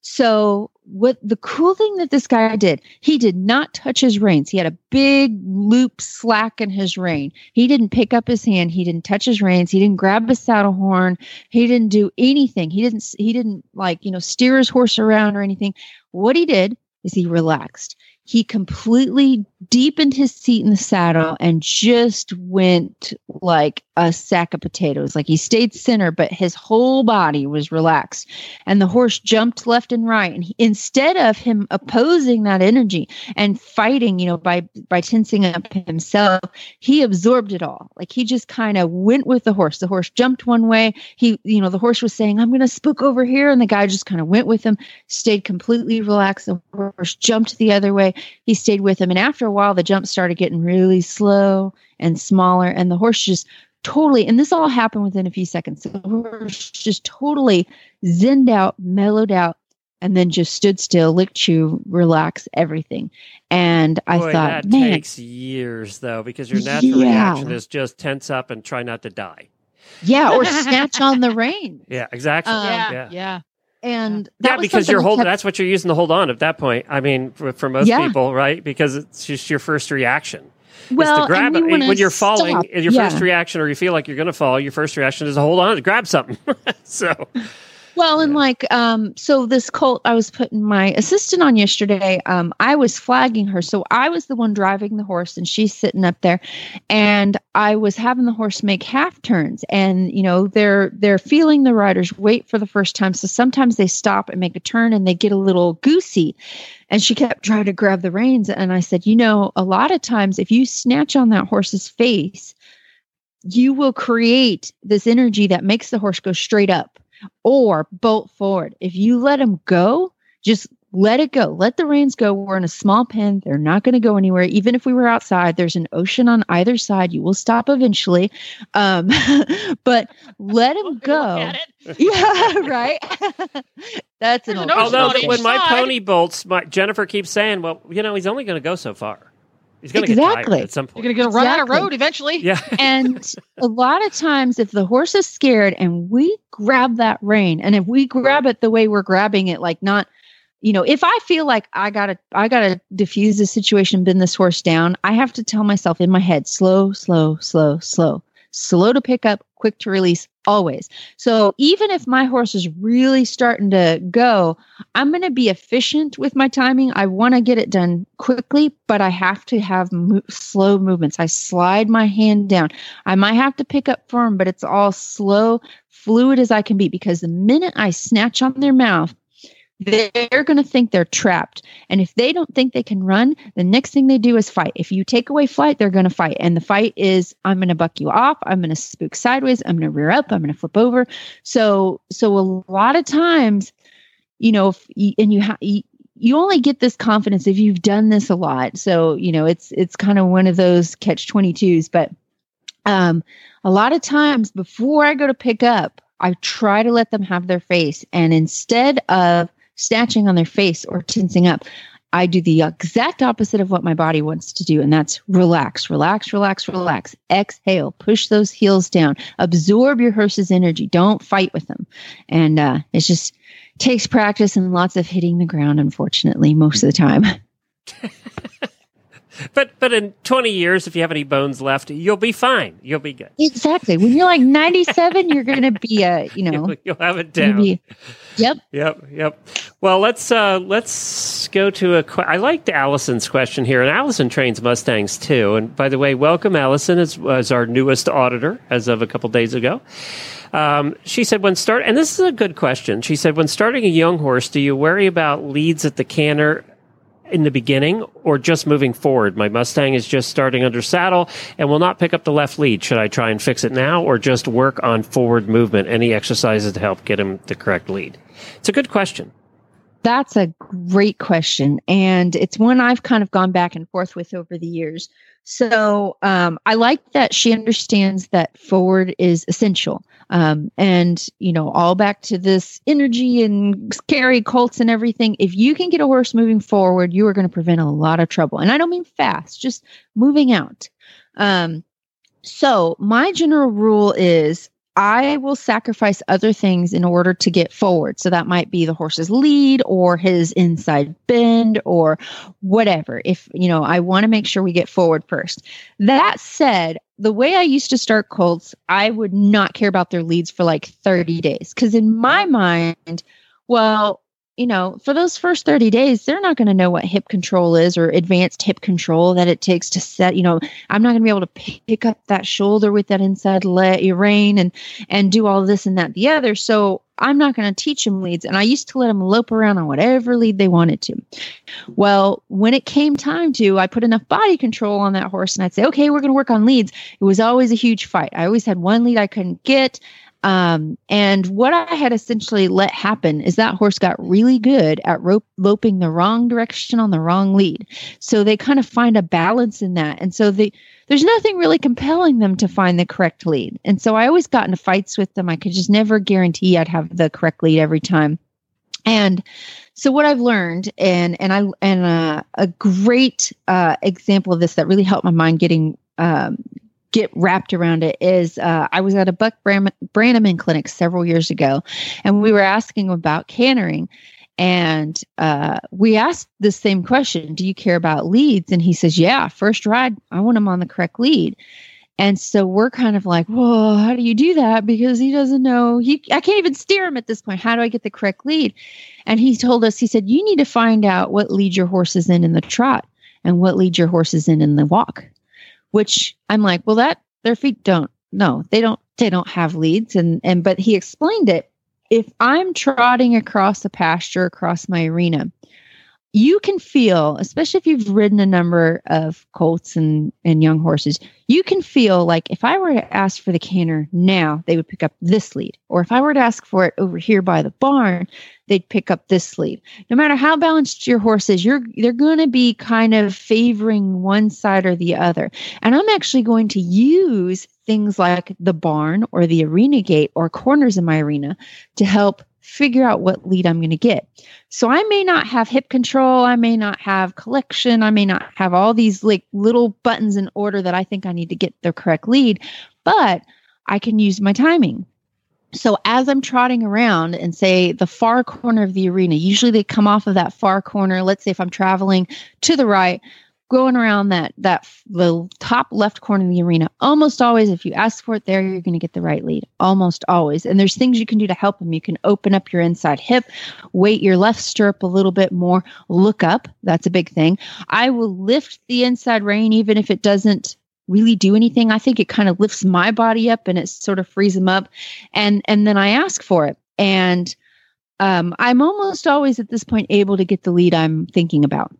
Speaker 3: So, what the cool thing that this guy did, he did not touch his reins. He had a big loop slack in his rein. He didn't pick up his hand. He didn't touch his reins. He didn't grab his saddle horn. He didn't do anything. He didn't. He didn't like you know steer his horse around or anything. What he did is he relaxed. He completely deepened his seat in the saddle and just went like a sack of potatoes. Like he stayed center, but his whole body was relaxed. And the horse jumped left and right. And he, instead of him opposing that energy and fighting, you know, by by tensing up himself, he absorbed it all. Like he just kind of went with the horse. The horse jumped one way. He, you know, the horse was saying, "I'm going to spook over here," and the guy just kind of went with him. Stayed completely relaxed. The horse jumped the other way. He stayed with him, and after a while, the jump started getting really slow and smaller, and the horse just totally. And this all happened within a few seconds. The horse just totally zenned out, mellowed out. And then just stood still, licked you, relax everything. And I
Speaker 1: Boy,
Speaker 3: thought,
Speaker 1: that
Speaker 3: man,
Speaker 1: takes years though, because your natural
Speaker 3: Yeah.
Speaker 1: reaction is just tense up and try not to die.
Speaker 3: yeah, or snatch on the rein.
Speaker 1: Yeah, exactly.
Speaker 3: Um,
Speaker 6: yeah,
Speaker 1: yeah.
Speaker 6: yeah.
Speaker 3: And
Speaker 1: Yeah, because you're holding.
Speaker 3: kept-
Speaker 1: That's what you're using to hold on at that point. I mean, for, for most
Speaker 3: Yeah.
Speaker 1: people, right? Because it's just your first reaction.
Speaker 3: well,
Speaker 1: to grab it when you're falling.
Speaker 3: stop.
Speaker 1: Your
Speaker 3: Yeah.
Speaker 1: first reaction, or you feel like you're going to fall, your first reaction is to hold on to grab something. so
Speaker 3: Well, and like, um, so this colt I was putting my assistant on yesterday, um, I was flagging her. So I was the one driving the horse and she's sitting up there and I was having the horse make half turns and, you know, they're, they're feeling the riders weight for the first time. So sometimes they stop and make a turn and they get a little goosey and she kept trying to grab the reins. And I said, you know, a lot of times if you snatch on that horse's face, you will create this energy that makes the horse go straight up or bolt forward. If you let them go, just let it go. Let the reins go. We're in a small pen. They're not going to go anywhere. Even if we were outside, there's an ocean on either side. You will stop eventually. Um, but let them
Speaker 6: Look
Speaker 3: go. Yeah, right. That's an
Speaker 6: There's
Speaker 3: old
Speaker 6: an ocean
Speaker 1: although when my pony bolts, my, Jennifer keeps saying, "Well, you know, he's only going to go so far. He's going to
Speaker 3: Exactly.
Speaker 1: tired at some point.
Speaker 6: You're gonna get a run out of road eventually.
Speaker 1: yeah,
Speaker 3: and a lot of times if the horse is scared and we grab that rein and if we grab it the way we're grabbing it like not you know if i feel like i gotta i gotta diffuse the situation bend this horse down i have to tell myself in my head slow slow slow slow slow to pick up quick to release always. So even if my horse is really starting to go i'm going to be efficient with my timing. I want to get it done quickly but i have to have mo- slow movements. I slide my hand down. I might have to pick up firm, but it's all slow, fluid as I can be because the minute I snatch on their mouth, they're going to think they're trapped. And if they don't think they can run, the next thing they do is fight. If you take away flight, they're going to fight. And the fight is I'm going to buck you off, I'm going to spook sideways, I'm going to rear up, I'm going to flip over. So so a lot of times, you know, if you, and you have you, only get this confidence if you've done this a lot. So, you know, it's it's kind of one of those catch 22s, but um a lot of times before I go to pick up, I try to let them have their face and instead of snatching on their face or tensing up, I do the exact opposite of what my body wants to do, and that's relax, relax, relax, relax. Exhale, push those heels down, absorb your horse's energy. Don't fight with them, and uh, it just takes practice and lots of hitting the ground. Unfortunately, most of the time.
Speaker 1: But but in 20 years, if you have any bones left, you'll be fine. You'll be good.
Speaker 3: Exactly. When you're like 97, you're going to be a, you know,
Speaker 1: You'll, you'll have it down.
Speaker 3: be- yep.
Speaker 1: Yep, yep. Well, let's uh, let's go to a. I liked Allison's question here, and Allison trains Mustangs too. And by the way, welcome Allison as, as our newest auditor as of a couple days ago. Um, she said, when start, and this is a good question. She said, when starting a young horse, do you worry about leads at the canter in the beginning or just moving forward? My Mustang is just starting under saddle and will not pick up the left lead. Should I try and fix it now or just work on forward movement? Any exercises to help get him the correct lead? It's a good question.
Speaker 3: That's a great question. And it's one I've kind of gone back and forth with over the years. So um, I like that she understands that forward is essential. Um, and, you know, all back to this energy and scary colts and everything. If you can get a horse moving forward, you are going to prevent a lot of trouble. And I don't mean fast, just moving out. Um, so my general rule is I will sacrifice other things in order to get forward. So that might be the horse's lead or his inside bend or whatever. If, you know, I want to make sure we get forward first. That said, the way I used to start colts, I would not care about their leads for like 30 days. Cause in my mind, well, you know, for those first 30 days, they're not going to know what hip control is or advanced hip control that it takes to set, you know, I'm not going to be able to pick up that shoulder with that inside let leg rein and and do all this and that the other. So I'm not going to teach them leads. And I used to let them lope around on whatever lead they wanted to. Well, when it came time to, I put enough body control on that horse and I'd say, okay, we're going to work on leads. It was always a huge fight. I always had one lead I couldn't get. Um, and what I had essentially let happen is that horse got really good at rope loping the wrong direction on the wrong lead. So they kind of find a balance in that. And so they, there's nothing really compelling them to find the correct lead. And so I always got into fights with them. I could just never guarantee I'd have the correct lead every time. And so what I've learned, and and I and uh, a great uh, example of this that really helped my mind getting um, get wrapped around it is uh, I was at a Buck Brannaman clinic several years ago, and we were asking about cantering, and uh, we asked the same question: Do you care about leads? And he says, Yeah, first ride, I want him on the correct lead. And so we're kind of like, whoa, how do you do that? Because he doesn't know. He, I can't even steer him at this point. How do I get the correct lead? And he told us, he said, you need to find out what lead your horse is in in the trot and what lead your horse is in in the walk. Which I'm like, well, that their feet don't. No, they don't. They don't have leads. And and but he explained it. If I'm trotting across a pasture across my arena, you can feel, especially if you've ridden a number of colts and, and young horses, you can feel like if I were to ask for the canter now, they would pick up this lead. Or if I were to ask for it over here by the barn, they'd pick up this lead. No matter how balanced your horse is, you're they're going to be kind of favoring one side or the other. And I'm actually going to use things like the barn or the arena gate or corners in my arena to help figure out what lead I'm going to get. So I may not have hip control, I may not have collection, I may not have all these like little buttons in order that I think I need to get the correct lead, but I can use my timing. So as I'm trotting around and say the far corner of the arena, usually they come off of that far corner. Let's say if I'm traveling to the right, going around that that the top left corner of the arena almost always if you ask for it there you're going to get the right lead almost always. And there's things you can do to help them you can open up your inside hip weight your left stirrup a little bit more look up that's a big thing. I will lift the inside rein even if it doesn't really do anything. I think it kind of lifts my body up and it sort of frees them up. And and then i ask for it. And um, i'm almost always at this point able to get the lead i'm thinking about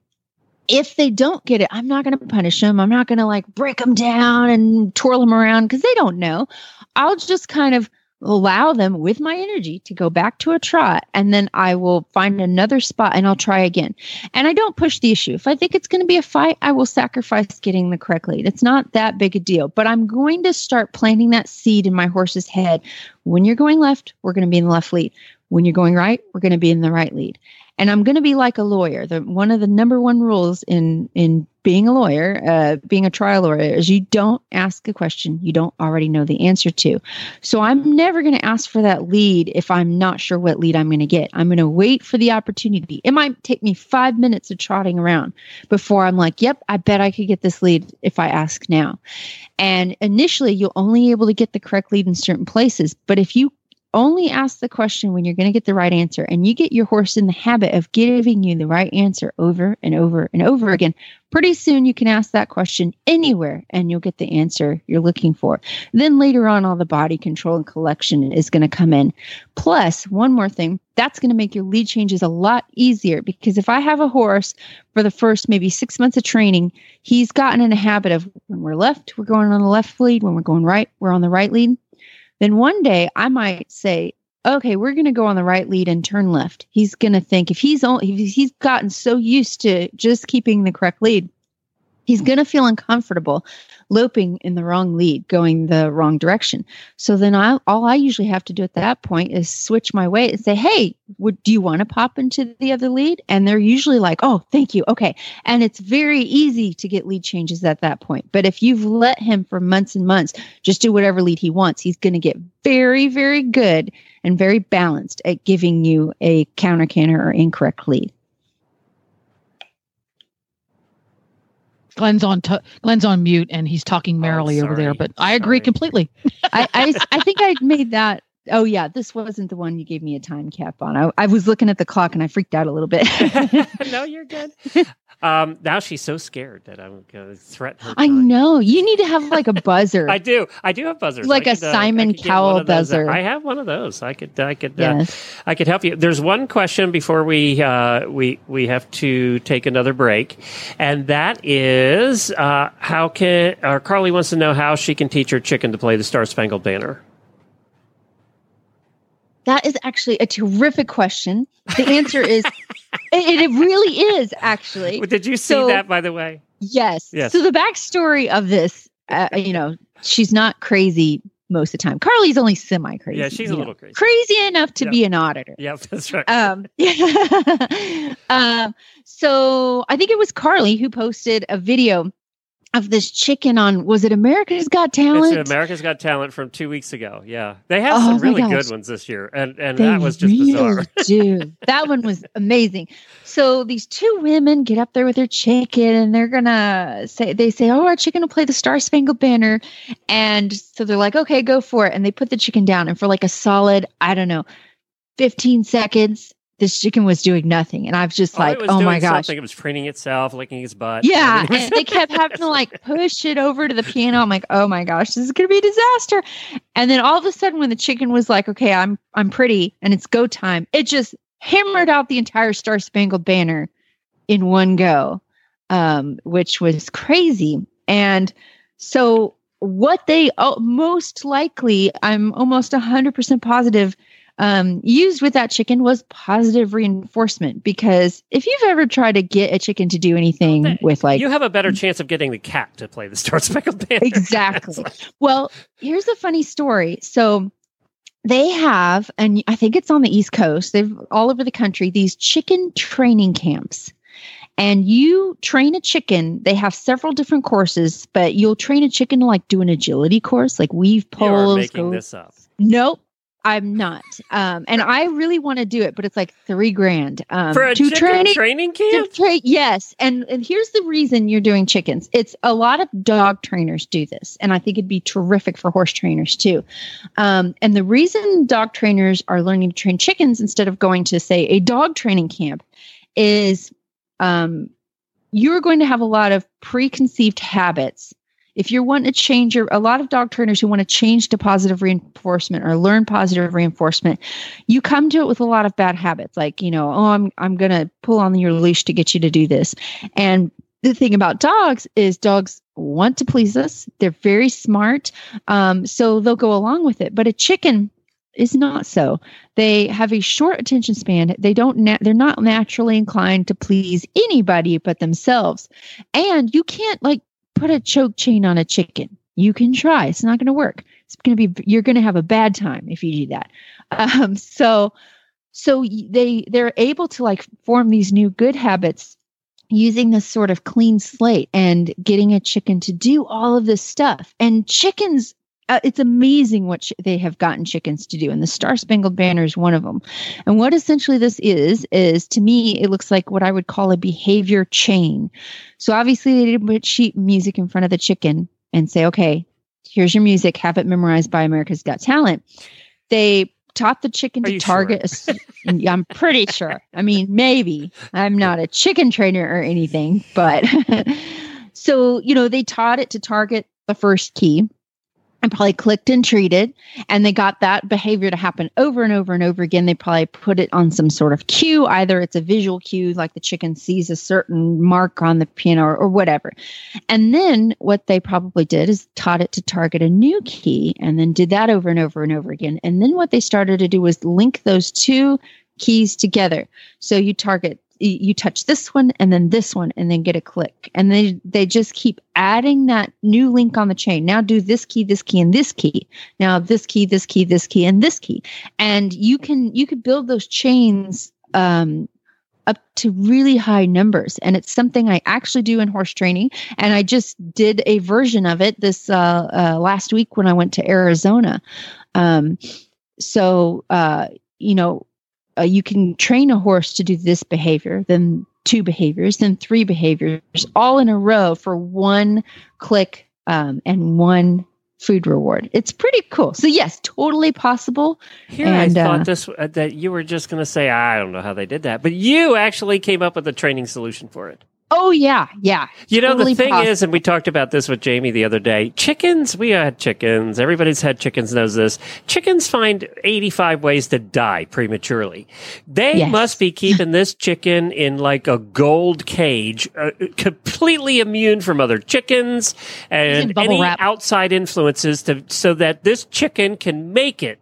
Speaker 3: if they don't get it, I'm not going to punish them. I'm not going to like break them down and twirl them around because they don't know. I'll just kind of allow them with my energy to go back to a trot and then I will find another spot and I'll try again. And I don't push the issue. If I think it's going to be a fight, I will sacrifice getting the correct lead. It's not that big a deal, but I'm going to start planting that seed in my horse's head. When you're going left, we're going to be in the left lead. When you're going right, we're going to be in the right lead. And I'm going to be like a lawyer. The one of the number one rules in in being a lawyer, uh, being a trial lawyer, is you don't ask a question you don't already know the answer to. So I'm never going to ask for that lead if I'm not sure what lead I'm going to get. I'm going to wait for the opportunity. It might take me five minutes of trotting around before I'm like, yep, I bet I could get this lead if I ask now. And initially, you'll only able to get the correct lead in certain places. But if you only ask the question when you're going to get the right answer and you get your horse in the habit of giving you the right answer over and over and over again. Pretty soon you can ask that question anywhere and you'll get the answer you're looking for. Then later on all the body control and collection is going to come in. Plus one more thing that's going to make your lead changes a lot easier because if i have a horse for the first maybe six months of training he's gotten in a habit of when we're left we're going on the left lead when we're going right we're on the right lead then one day I might say, okay, we're going to go on the right lead and turn left. He's going to think if he's only, if he's gotten so used to just keeping the correct lead, he's going to feel uncomfortable loping in the wrong lead, going the wrong direction. So then I, all I usually have to do at that point is switch my weight and say, Hey, would, do you want to pop into the other lead? And they're usually like, Oh, thank you. Okay. And it's very easy to get lead changes at that point. But if you've let him for months and months just do whatever lead he wants, he's going to get very, very good and very balanced at giving you a counter canter or incorrect lead.
Speaker 6: Glenn's on t- Glenn's on mute and he's talking oh, merrily over there.
Speaker 1: Oh.
Speaker 6: But I agree
Speaker 1: Sorry.
Speaker 6: completely.
Speaker 3: I, I, I think I made that. Oh yeah, this wasn't the one you gave me a time cap on. I, I was looking at the clock and I freaked out a little bit.
Speaker 1: no, you're good. Um, now she's so scared that I'm going to threaten her.
Speaker 3: I
Speaker 1: time.
Speaker 3: know you need to have like a buzzer.
Speaker 1: I do. I do have buzzers.
Speaker 3: Like
Speaker 1: I
Speaker 3: a
Speaker 1: could, uh,
Speaker 3: Simon
Speaker 1: one
Speaker 3: Cowell buzzer.
Speaker 1: I have one of those. I could. I could. Uh,
Speaker 3: yes.
Speaker 1: I could help you. There's one question before we uh, we we have to take another break, and that is uh, how can or Carly wants to know how she can teach her chicken to play the Star Spangled Banner.
Speaker 3: That is actually a terrific question. The answer is, it, it really is actually.
Speaker 1: Did you see
Speaker 3: So-
Speaker 1: that by the way?
Speaker 3: Yes.
Speaker 1: Yes.
Speaker 3: So the backstory of this, uh, you know, she's not crazy most of the time. Carly's only semi crazy.
Speaker 1: Yeah, she's a little crazy.
Speaker 3: crazy enough to
Speaker 1: Yeah.
Speaker 3: be an auditor.
Speaker 1: Yeah, that's right.
Speaker 3: Um, um, so I think it was Carly who posted a video of this chicken on was it America's Got Talent?
Speaker 1: It's America's Got Talent from two weeks ago. Yeah, they have
Speaker 3: Oh
Speaker 1: some really
Speaker 3: gosh.
Speaker 1: good ones this year, and and
Speaker 3: They
Speaker 1: that was just
Speaker 3: really
Speaker 1: bizarre.
Speaker 3: do. That one was amazing. So these two women get up there with their chicken and they're gonna say they say, Oh, our chicken will play the Star Spangled Banner. And so they're like, Okay, go for it. And they put the chicken down, and for like a solid, I don't know, 15 seconds, this chicken was doing nothing. And I was just
Speaker 1: Oh,
Speaker 3: like,
Speaker 1: was
Speaker 3: Oh my gosh.
Speaker 1: something. It was preening itself, licking its butt.
Speaker 3: Yeah,
Speaker 1: I mean, it was-
Speaker 3: and they kept having to like push it over to the piano. I'm like, oh my gosh, this is gonna be a disaster. And then all of a sudden, when the chicken was like, okay, I'm I'm pretty, and it's go time, it just hammered out the entire Star Spangled Banner in one go, um, which was crazy. And so, what they oh, most likely, I'm almost 100% positive um, used with that chicken was positive reinforcement because if you've ever tried to get a chicken to do anything
Speaker 1: Well,
Speaker 3: with like
Speaker 1: you have a better chance of getting the cat to play the Star Spangled Banner.
Speaker 3: exactly well here's a funny story so they have and i think it's on the east coast they've all over the country these chicken training camps and you train a chicken they have several different courses but you'll train a chicken to like do an agility course like weave poles.
Speaker 1: you are making
Speaker 3: go-
Speaker 1: this up.
Speaker 3: Nope. I'm not. Um, and I really want to do it, but it's like three grand. Um,
Speaker 1: For a
Speaker 3: to
Speaker 1: chicken
Speaker 3: train it-
Speaker 1: training
Speaker 3: to
Speaker 1: camp?
Speaker 3: tra- yes. And, and here's the reason you're doing chickens. It's a lot of dog trainers do this. And I think it'd be terrific for horse trainers too. Um, and the reason dog trainers are learning to train chickens instead of going to, say, a dog training camp is um, you're going to have a lot of preconceived habits if you're wanting to change your a lot of dog trainers who want to change to positive reinforcement or learn positive reinforcement you come to it with a lot of bad habits like you know oh i'm i'm going to pull on your leash to get you to do this. And the thing about dogs is dogs want to please us. They're very smart um, so they'll go along with it. But a chicken is not so. They have a short attention span. They don't na- they're not naturally inclined to please anybody but themselves. And you can't like put a choke chain on a chicken. You can try. It's not going to work. It's going to be you're going to have a bad time if you do that. Um, so so they they're able to like form these new good habits using this sort of clean slate and getting a chicken to do all of this stuff and chickens uh, it's amazing what ch- they have gotten chickens to do and the star spangled banner is one of them and what essentially this is is to me it looks like what i would call a behavior chain. So obviously they didn't put sheet music in front of the chicken and say okay here's your music. Have it memorized by america's got talent. They taught the chicken
Speaker 1: Are
Speaker 3: to target a s- Yeah, i'm pretty sure. I mean maybe. I'm not a chicken trainer or anything but so you know they taught it to target the first key and probably clicked and treated and they got that behavior to happen over and over and over again. They probably put it on some sort of cue either it's a visual cue like the chicken sees a certain mark on the piano or, or whatever. And then what they probably did is taught it to target a new key and then did that over and over and over again. And then what they started to do was link those two keys together. So you target you touch this one and then this one and then get a click. And they they just keep adding that new link on the chain. Now do this key this key and this key. Now this key this key this key and this key. And you can you could build those chains um up to really high numbers. And it's something i actually do in horse training. And i just did a version of it this uh, uh last week when i went to arizona. Um so uh you know uh, you can train a horse to do this behavior, then two behaviors, then three behaviors, all in a row for one click um, and one food reward. It's pretty cool. So yes, totally possible.
Speaker 1: Here
Speaker 3: And,
Speaker 1: I thought
Speaker 3: uh,
Speaker 1: this uh, that you were just going to say I don't know how they did that, but you actually came up with a training solution for it.
Speaker 3: Oh yeah, yeah.
Speaker 1: You know,
Speaker 3: Totally
Speaker 1: the thing
Speaker 3: possible.
Speaker 1: is, and we talked about this with Jamie the other day chickens, we had chickens. Everybody's had chickens, knows this. Chickens find 85 ways to die prematurely. They
Speaker 3: Yes.
Speaker 1: must be keeping this chicken in like a gold cage, uh, completely immune from other chickens and any
Speaker 6: wrap.
Speaker 1: outside influences to, so that this chicken can make it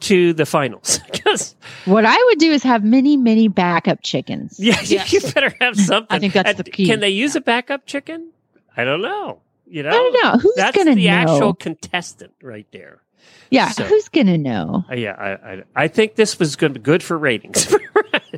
Speaker 1: to the finals. 'Cause
Speaker 3: What I would do is have many, many backup chickens.
Speaker 1: yeah,
Speaker 6: Yes.
Speaker 1: you better have something.
Speaker 6: I think that's
Speaker 1: And
Speaker 6: the key.
Speaker 1: Can they use a backup chicken? I don't know. You know,
Speaker 3: I don't know who's
Speaker 1: That's
Speaker 3: gonna
Speaker 1: the
Speaker 3: know.
Speaker 1: actual contestant right there.
Speaker 3: yeah,
Speaker 1: so-
Speaker 3: who's gonna know?
Speaker 1: Uh, yeah, I, I, I think this was going to be good for ratings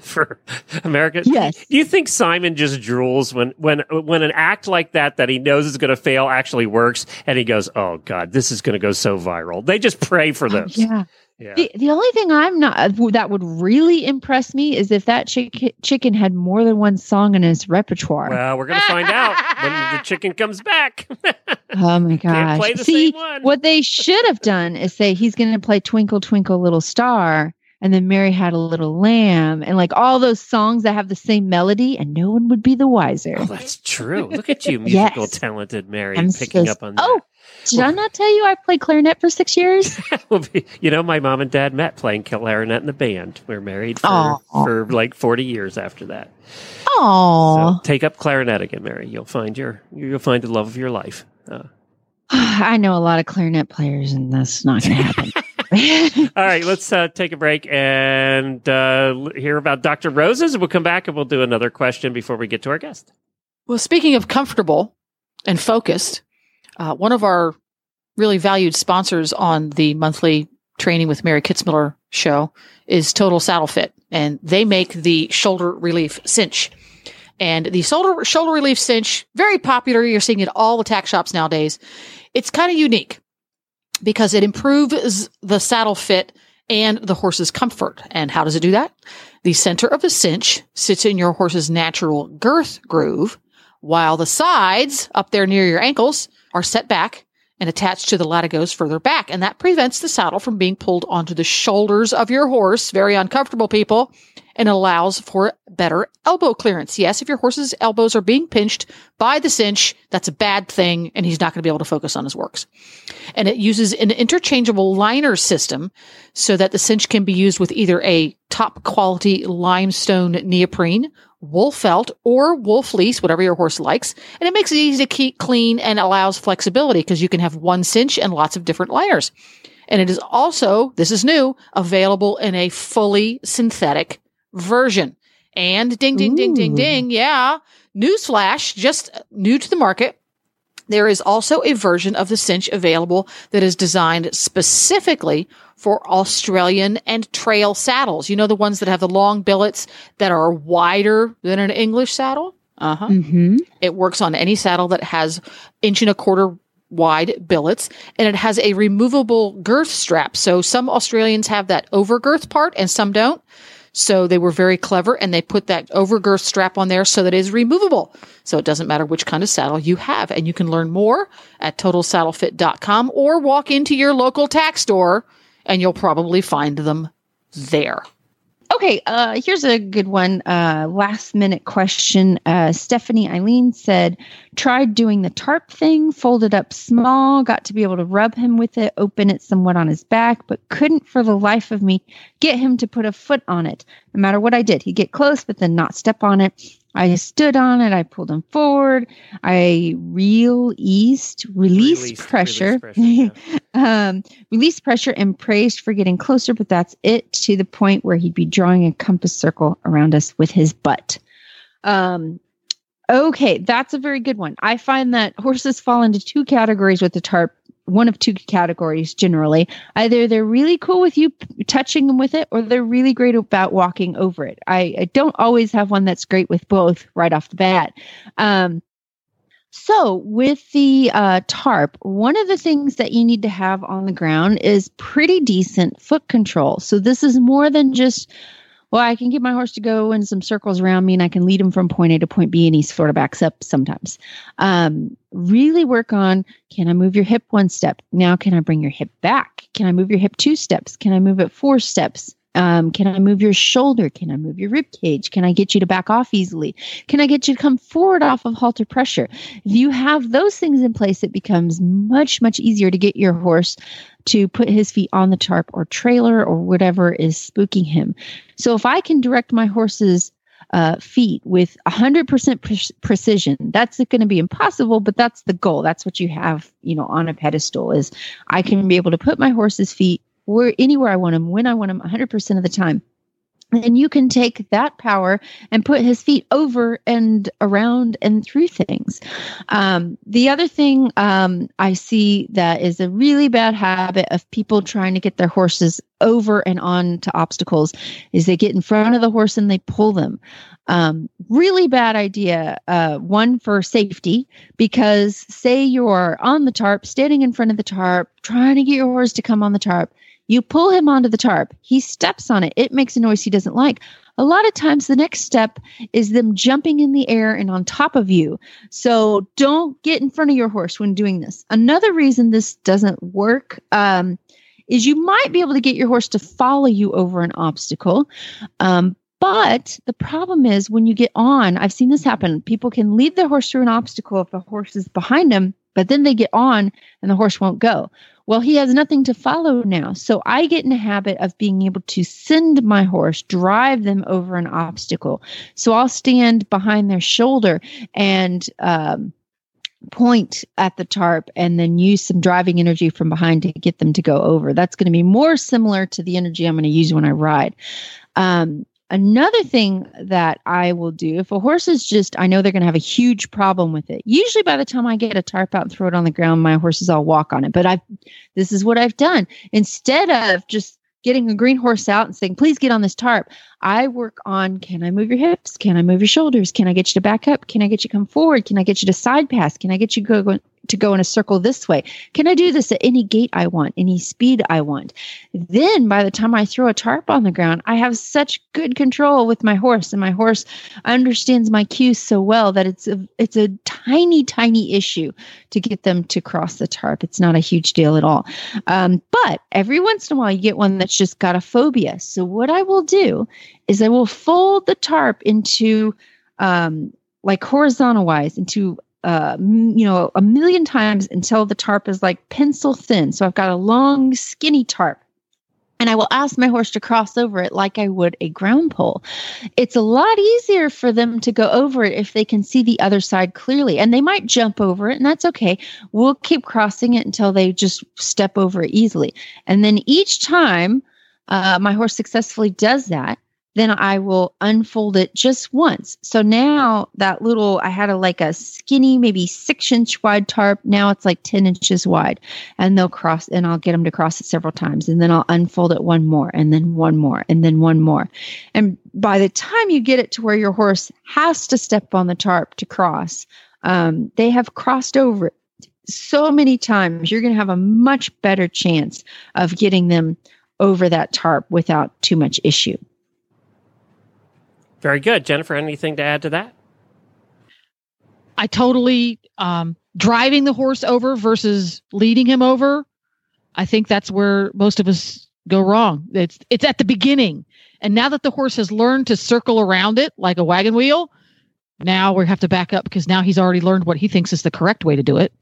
Speaker 1: for America.
Speaker 3: Yes.
Speaker 1: Do you think Simon just drools when when when an act like that that he knows is going to fail actually works, and he goes, "Oh God, this is going to go so viral." They just pray for
Speaker 3: Oh,
Speaker 1: this.
Speaker 3: yeah.
Speaker 1: Yeah.
Speaker 3: The, the only thing I'm not uh, that would really impress me is if that chick- chicken had more than one song in his repertoire.
Speaker 1: Well, we're going to find out when the chicken comes back.
Speaker 3: Oh my gosh. See, what they should have done is say he's going to play Twinkle Twinkle Little Star and then Mary Had a Little Lamb and like all those songs that have the same melody and no one would be the wiser.
Speaker 1: oh, that's true. Look at you, musical
Speaker 3: Yes.
Speaker 1: talented Mary,
Speaker 3: I'm
Speaker 1: picking
Speaker 3: so-
Speaker 1: up on that.
Speaker 3: Oh, did I not tell you I played clarinet for 6 years?
Speaker 1: You know, my mom and dad met playing clarinet in the band. We were married for,
Speaker 3: Aw.
Speaker 1: for like 40 years after that.
Speaker 3: Oh.
Speaker 1: So take up clarinet again, Mary. You'll find your you'll find the love of your life. Uh,
Speaker 3: I know a lot of clarinet players and that's not going to happen.
Speaker 1: all right, let's uh, take a break and uh, hear about Dr. Roses. We'll come back and we'll do another question before we get to our guest.
Speaker 6: Well, speaking of comfortable and focused, uh, one of our really valued sponsors on the monthly Training with Mary Kitzmiller show is Total Saddle Fit, and they make the shoulder relief cinch. And the shoulder shoulder relief cinch very popular. You're seeing it all the tack shops nowadays. It's kind of unique because it improves the saddle fit and the horse's comfort. And how does it do that? The center of the cinch sits in your horse's natural girth groove, while the sides up there near your ankles are set back and attached to the latigos further back. And that prevents the saddle from being pulled onto the shoulders of your horse. Very uncomfortable, people. And allows for better elbow clearance. Yes, if your horse's elbows are being pinched by the cinch, that's a bad thing, and he's not going to be able to focus on his works. And it uses an interchangeable liner system so that the cinch can be used with either a top quality limestone neoprene, wool felt, or wool fleece, whatever your horse likes. And it makes it easy to keep clean and allows flexibility because you can have one cinch and lots of different liners. And it is also, this is new, available in a fully synthetic version. And ding, ding, ding, ding, ding. Yeah. Newsflash, just new to the market. There is also a version of the cinch available that is designed specifically for Australian and trail saddles. You know, the ones that have the long billets that are wider than an English saddle? Uh huh.
Speaker 3: Mm-hmm.
Speaker 6: It works on any saddle that has inch and a quarter wide billets and it has a removable girth strap. So some Australians have that overgirth part and some don't. So they were very clever and they put that overgirth strap on there so that it is removable. So it doesn't matter which kind of saddle you have. And you can learn more at totalsaddlefit.com or walk into your local tack store and you'll probably find them there.
Speaker 3: Okay, uh, here's a good one. Uh, last minute question. Uh, Stephanie Eileen said, tried doing the tarp thing, folded up small, got to be able to rub him with it, open it somewhat on his back, but couldn't for the life of me get him to put a foot on it. No matter what I did, he'd get close, but then not step on it. I stood on it. I pulled him forward. I reel east, released,
Speaker 1: Released-
Speaker 3: pressure,
Speaker 1: released pressure,
Speaker 3: um, released pressure, and praised for getting closer. But that's it to the point where he'd be drawing a compass circle around us with his butt. Um, okay, that's a very good one. I find that horses fall into two categories with the tarp. One of two categories generally. Either they're really cool with you p- touching them with it, or they're really great about walking over it. I, I don't always have one that's great with both right off the bat. Um, so, with the uh, tarp, one of the things that you need to have on the ground is pretty decent foot control. So, this is more than just, well, I can get my horse to go in some circles around me and I can lead him from point A to point B and he sort of backs up sometimes. Um, really work on can I move your hip one step? Now, can I bring your hip back? Can I move your hip two steps? Can I move it four steps? Um, can I move your shoulder? Can I move your rib cage? Can I get you to back off easily? Can I get you to come forward off of halter pressure? If you have those things in place, it becomes much, much easier to get your horse to put his feet on the tarp or trailer or whatever is spooking him. So if I can direct my horse's uh, feet with 100% pre- precision, that's going to be impossible, but that's the goal. That's what you have, you know, on a pedestal is I can be able to put my horse's feet where anywhere I want him, when I want him, 100% of the time. And you can take that power and put his feet over and around and through things. Um, the other thing um, I see that is a really bad habit of people trying to get their horses over and on to obstacles is they get in front of the horse and they pull them. Um, really bad idea. Uh, one for safety, because say you're on the tarp, standing in front of the tarp, trying to get your horse to come on the tarp. You pull him onto the tarp. He steps on it. It makes a noise he doesn't like. A lot of times, the next step is them jumping in the air and on top of you. So don't get in front of your horse when doing this. Another reason this doesn't work um, is you might be able to get your horse to follow you over an obstacle. Um, but the problem is when you get on, I've seen this happen. People can lead their horse through an obstacle if the horse is behind them, but then they get on and the horse won't go. Well, he has nothing to follow now. So I get in a habit of being able to send my horse, drive them over an obstacle. So I'll stand behind their shoulder and, um, point at the tarp and then use some driving energy from behind to get them to go over. That's going to be more similar to the energy I'm going to use when I ride. Um, another thing that I will do if a horse is just, I know they're going to have a huge problem with it. Usually by the time I get a tarp out and throw it on the ground, my horses all walk on it. But I've, this is what I've done. Instead of just getting a green horse out and saying, please get on this tarp. I work on can I move your hips? Can I move your shoulders? Can I get you to back up? Can I get you to come forward? Can I get you to side pass? Can I get you go, go, to go in a circle this way? Can I do this at any gait I want, any speed I want? Then by the time I throw a tarp on the ground, I have such good control with my horse, and my horse understands my cues so well that it's a it's a tiny, tiny issue to get them to cross the tarp. It's not a huge deal at all. Um, but every once in a while, you get one that's just got a phobia. So what I will do is I will fold the tarp into um, like horizontal wise into uh, you know a million times until the tarp is like pencil thin. So I've got a long, skinny tarp. And I will ask my horse to cross over it like I would a ground pole. It's a lot easier for them to go over it if they can see the other side clearly. And they might jump over it, and that's okay. We'll keep crossing it until they just step over it easily. And then each time uh, my horse successfully does that, then I will unfold it just once. So now that little, I had a like a skinny, maybe six inch wide tarp. Now it's like 10 inches wide and they'll cross and I'll get them to cross it several times. And then I'll unfold it one more and then one more and then one more. And by the time you get it to where your horse has to step on the tarp to cross, um, they have crossed over it so many times. You're going to have a much better chance of getting them over that tarp without too much issue.
Speaker 1: Very good. Jennifer, anything to add to that?
Speaker 6: I totally um, driving the horse over versus leading him over. I think that's where most of us go wrong. It's it's at the beginning, and now that the horse has learned to circle around it like a wagon wheel, now we have to back up because now he's already learned what he thinks is the correct way to do it.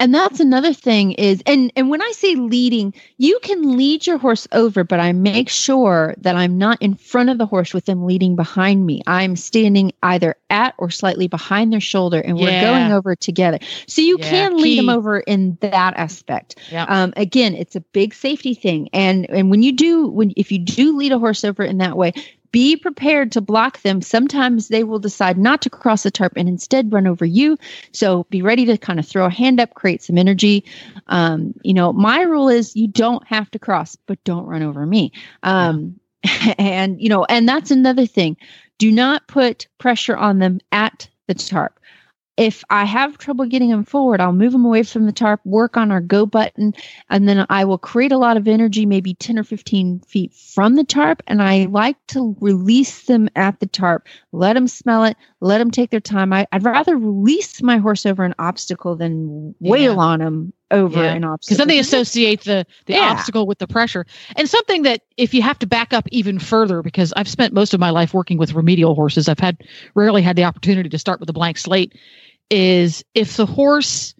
Speaker 3: And that's another thing is and and when I say leading, you can lead your horse over, but I make sure that I'm not in front of the horse with them leading behind me. I'm standing either at or slightly behind their shoulder and we're going over together. So you
Speaker 6: Yeah,
Speaker 3: can lead them over in that aspect.
Speaker 6: Yeah.
Speaker 3: Um, again, it's a big safety thing. And and when you do when if you do lead a horse over in that way, be prepared to block them. Sometimes they will decide not to cross the tarp and instead run over you. So be ready to kind of throw a hand up, create some energy. Um, you know, my rule is you don't have to cross, but don't run over me. Um, and you know, and that's another thing. Do not put pressure on them at the tarp. If I have trouble getting them forward, I'll move them away from the tarp, work on our go button, and then I will create a lot of energy, maybe 10 or 15 feet from the tarp. And I like to release them at the tarp, let them smell it, let them take their time. I, I'd rather release my horse over an obstacle than wail
Speaker 6: Yeah.
Speaker 3: on them over
Speaker 6: Yeah.
Speaker 3: an obstacle.
Speaker 6: because then they associate the the
Speaker 3: Yeah.
Speaker 6: obstacle with the pressure and something that if you have to back up even further because i've spent most of my life working with remedial horses i've had rarely had the opportunity to start with a blank slate is if the horse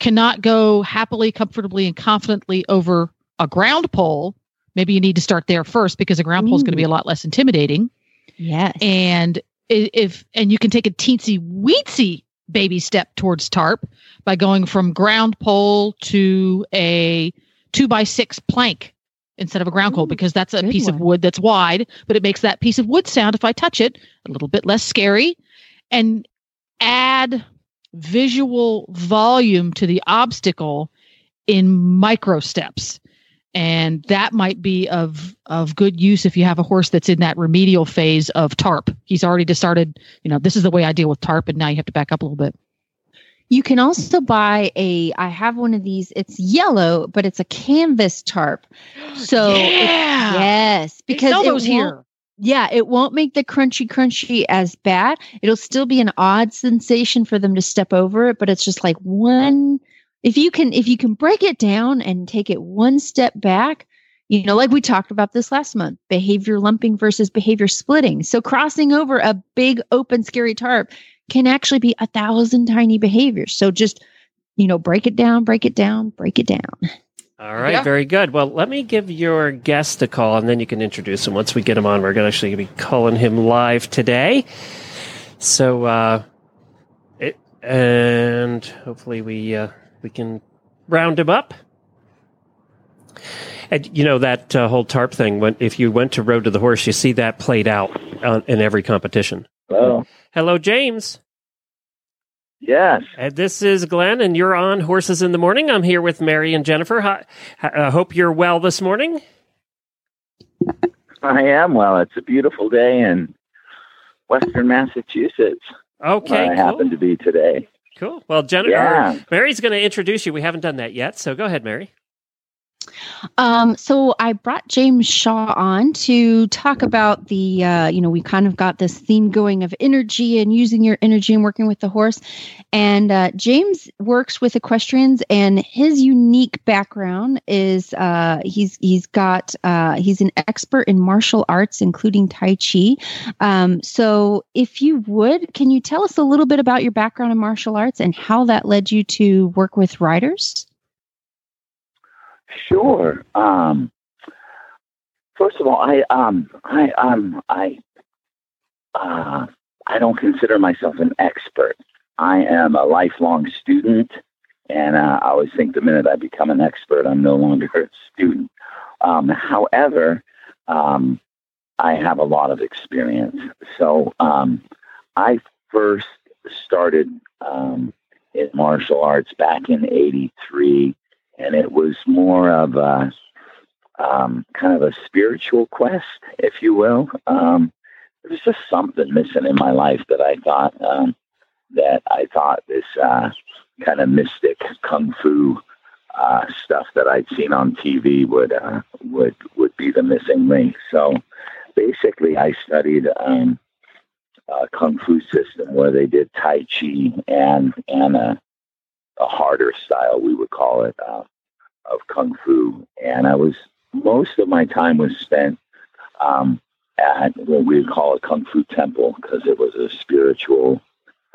Speaker 6: cannot go happily comfortably and confidently over a ground pole maybe you need to start there first because a ground pole is going to be a lot less intimidating.
Speaker 3: Yes.
Speaker 6: and if and you can take a teensy weensy baby step towards tarp by going from ground pole to a two by six plank instead of a ground pole because that's a
Speaker 3: good
Speaker 6: piece of wood that's wide but it makes that piece of wood sound if i touch it a little bit less scary. And add visual volume to the obstacle in micro steps. And that might be of of good use if you have a horse that's in that remedial phase of tarp. He's already started you know this is the way i deal with tarp and now you have to back up a little bit.
Speaker 3: You can also buy a, I have one of these, it's yellow, but it's a canvas tarp. So,
Speaker 6: yeah!
Speaker 3: yes, because it
Speaker 6: here
Speaker 3: Yeah, it won't make the crunchy crunchy as bad. It'll still be an odd sensation for them to step over it, but it's just like one if you can if you can break it down and take it one step back, you know, like we talked about this last month, behavior lumping versus behavior splitting. So crossing over a big open scary tarp can actually be a thousand tiny behaviors. So just you know, break it down, break it down, break it down.
Speaker 1: All right,
Speaker 6: Yeah.
Speaker 1: very good. Well, let me give your guest a call, and then you can introduce him. Once we get him on, we're going to actually be calling him live today. So, uh, it, and hopefully we uh, we can round him up. And you know that uh, whole tarp thing. When if you went to Road to the Horse, you see that played out uh, in every competition.
Speaker 7: Hello.
Speaker 1: Hello, James.
Speaker 7: Yes.
Speaker 1: And this is Glenn, and you're on Horses in the Morning. I'm here with Mary and Jennifer. Hi, I uh, hope you're well this morning.
Speaker 7: I am. Well, it's a beautiful day in Western Massachusetts.
Speaker 1: Okay,
Speaker 7: I
Speaker 1: cool.
Speaker 7: happen to be today.
Speaker 1: cool. Well, Jennifer,
Speaker 7: Yeah.
Speaker 1: Mary's going to introduce you. We haven't done that yet, so go ahead, Mary.
Speaker 3: Um, so I brought James Shaw on to talk about the, uh, you know, we kind of got this theme going of energy and using your energy and working with the horse. And uh, James works with equestrians, and his unique background is uh, he's he's got uh, he's an expert in martial arts, including Tai Chi. Um, so, if you would, can you tell us a little bit about your background in martial arts and how that led you to work with riders?
Speaker 7: Sure. Um, first of all, I um, I um, I uh, I don't consider myself an expert. I am a lifelong student, and uh, I always think the minute I become an expert, I'm no longer a student. Um, however, um, I have a lot of experience. So um, I first started um, in martial arts back in '83, and it was more of a um, kind of a spiritual quest, if you will. Um, there was just something missing in my life that I thought um, that I thought this uh, kind of mystic kung fu uh, stuff that I'd seen on TV would uh, would would be the missing link. So basically, I studied um, a kung fu system where they did Tai Chi and and a, a harder style, we would call it, uh, of kung fu. And I was most of my time was spent um, at what we would call a kung fu temple because it was a spiritual.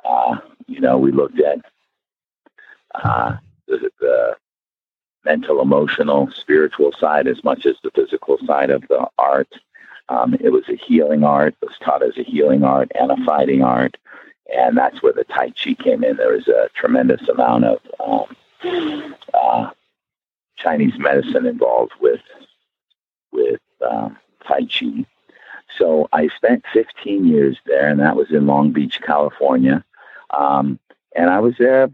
Speaker 7: Uh, you know, we looked at uh, the, the mental, emotional, spiritual side as much as the physical side of the art. Um, it was a healing art. It was taught as a healing art and a fighting art. And that's where the Tai Chi came in. There was a tremendous amount of um, uh, Chinese medicine involved with with um, Tai Chi. So I spent 15 years there, and that was in Long Beach, California. Um, and I was there,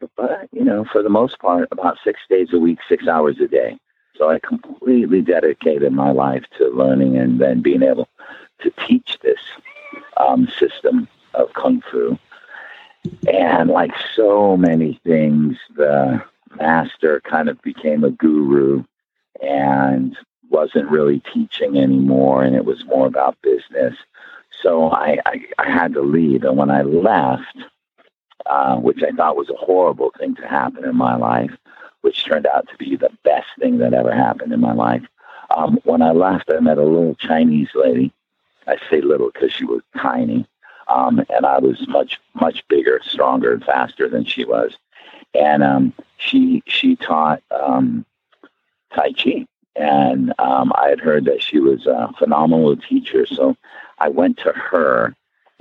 Speaker 7: you know, for the most part, about six days a week, six hours a day. So I completely dedicated my life to learning and then being able to teach this um, system of kung fu. And like so many things, the master kind of became a guru and wasn't really teaching anymore, and it was more about business. So I, I, I had to leave. And when I left, uh, which I thought was a horrible thing to happen in my life, which turned out to be the best thing that ever happened in my life. Um, when I left, I met a little Chinese lady. I say little because she was tiny, um, and I was much much bigger, stronger, and faster than she was. And um, she she taught um, Tai Chi, and um, I had heard that she was a phenomenal teacher. So I went to her,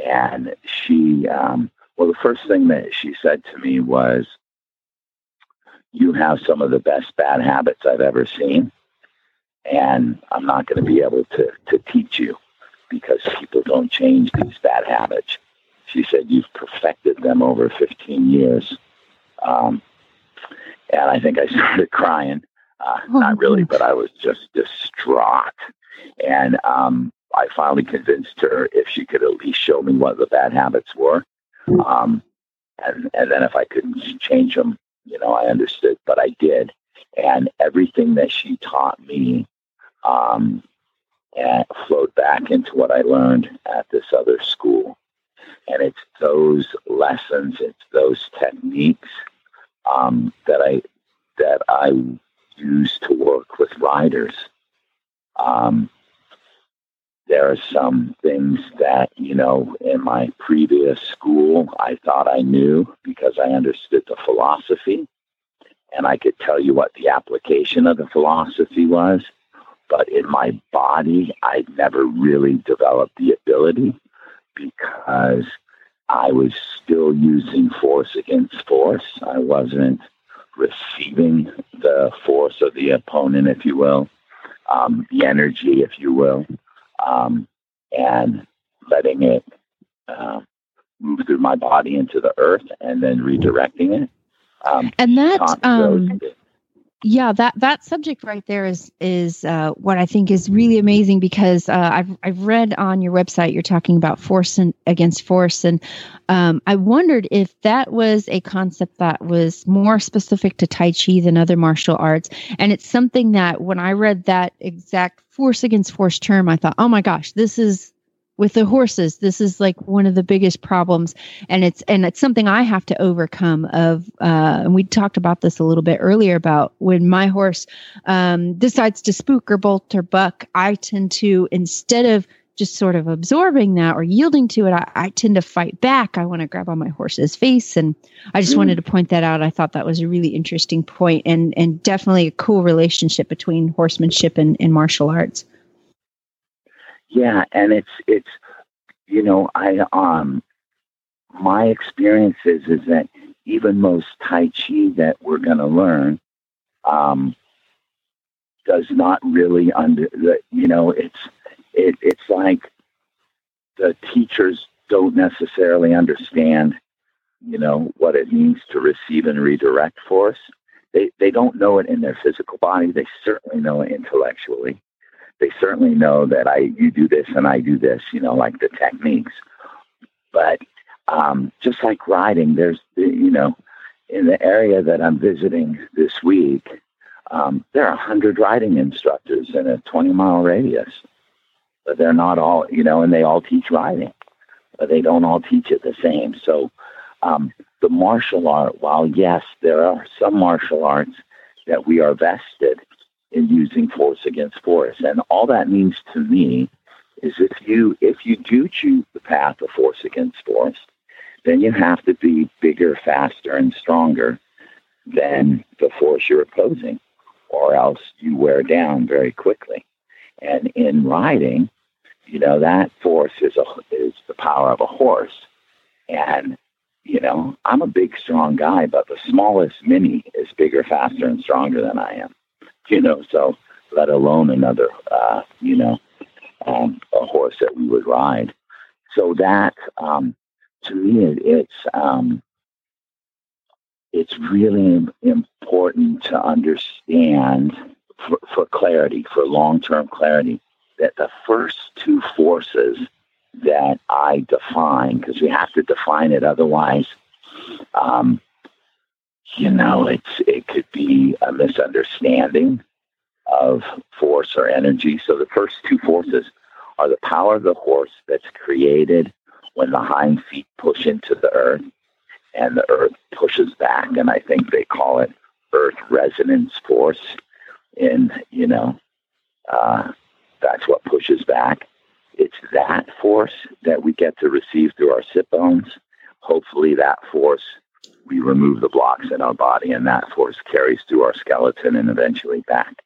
Speaker 7: and she um, well, the first thing that she said to me was, You have some of the best bad habits I've ever seen. And I'm not going to be able to, to teach you because people don't change these bad habits. She said, You've perfected them over 15 years. Um, and I think I started crying. Uh, not really, but I was just distraught. And um, I finally convinced her if she could at least show me what the bad habits were, um, and, and then if I couldn't change them, you know, I understood, but I did. And everything that she taught me um, and flowed back into what I learned at this other school. And it's those lessons, it's those techniques um, that I that I use to work with riders. Um, there are some things that, you know, in my previous school, I thought I knew because I understood the philosophy and I could tell you what the application of the philosophy was. But in my body, I'd never really developed the ability because I was still using force against force. I wasn't receiving the force of the opponent, if you will, um, the energy, if you will um, and letting it uh, move through my body into the earth and then redirecting it. Um,
Speaker 3: and that, um, yeah, that that subject right there is is uh, what I think is really amazing because uh, I've I've read on your website you're talking about force and against force, and um, I wondered if that was a concept that was more specific to Tai Chi than other martial arts, and it's something that when I read that exact force against force term, I thought, oh my gosh, this is with the horses. This is like one of the biggest problems and it's and it's something i have to overcome of uh and we talked about this a little bit earlier about when my horse um decides to spook or bolt or buck i tend to instead of just sort of absorbing that or yielding to it i, I tend to fight back. I want to grab on my horse's face and i just mm. wanted to point that out. I thought that was a really interesting point and and definitely a cool relationship between horsemanship and, and martial arts
Speaker 7: yeah, and it's it's you know I um my experience is is that even most Tai Chi that we're going to learn um, does not really under the you know it's it, it's like the teachers don't necessarily understand, you know, what it means to receive and redirect force. They they don't know it in their physical body. They certainly know it intellectually. They certainly know that I you do this and I do this, you know, like the techniques. But um, just like riding, there's you know, in the area that I'm visiting this week, um, there are 100 riding instructors in a 20 mile radius, but they're not all, you know, and they all teach riding, but they don't all teach it the same. So um, the martial art, while yes, there are some martial arts that we are vested in using force against force, and all that means to me is if you if you do choose the path of force against force, then you have to be bigger, faster, and stronger than the force you're opposing or else you wear down very quickly. And in riding, you know, that force is a, is the power of a horse. And, you know, I'm a big, strong guy, but the smallest mini is bigger, faster, and stronger than I am. You know, so let alone another, uh, you know, um, a horse that we would ride. So that, um, to me, it, it's um, it's really important to understand for, for clarity, for long term clarity, that the first two forces that I define, because we have to define it, otherwise, um, you know, it's it could be a misunderstanding of force or energy. So the first two forces are the power of the horse that's created when the hind feet push into the earth and the earth pushes back. And i think they call it earth resonance force and you know uh, that's what pushes back. It's that force that we get to receive through our sit bones. Hopefully that force we remove the blocks in our body and that force carries through our skeleton and eventually back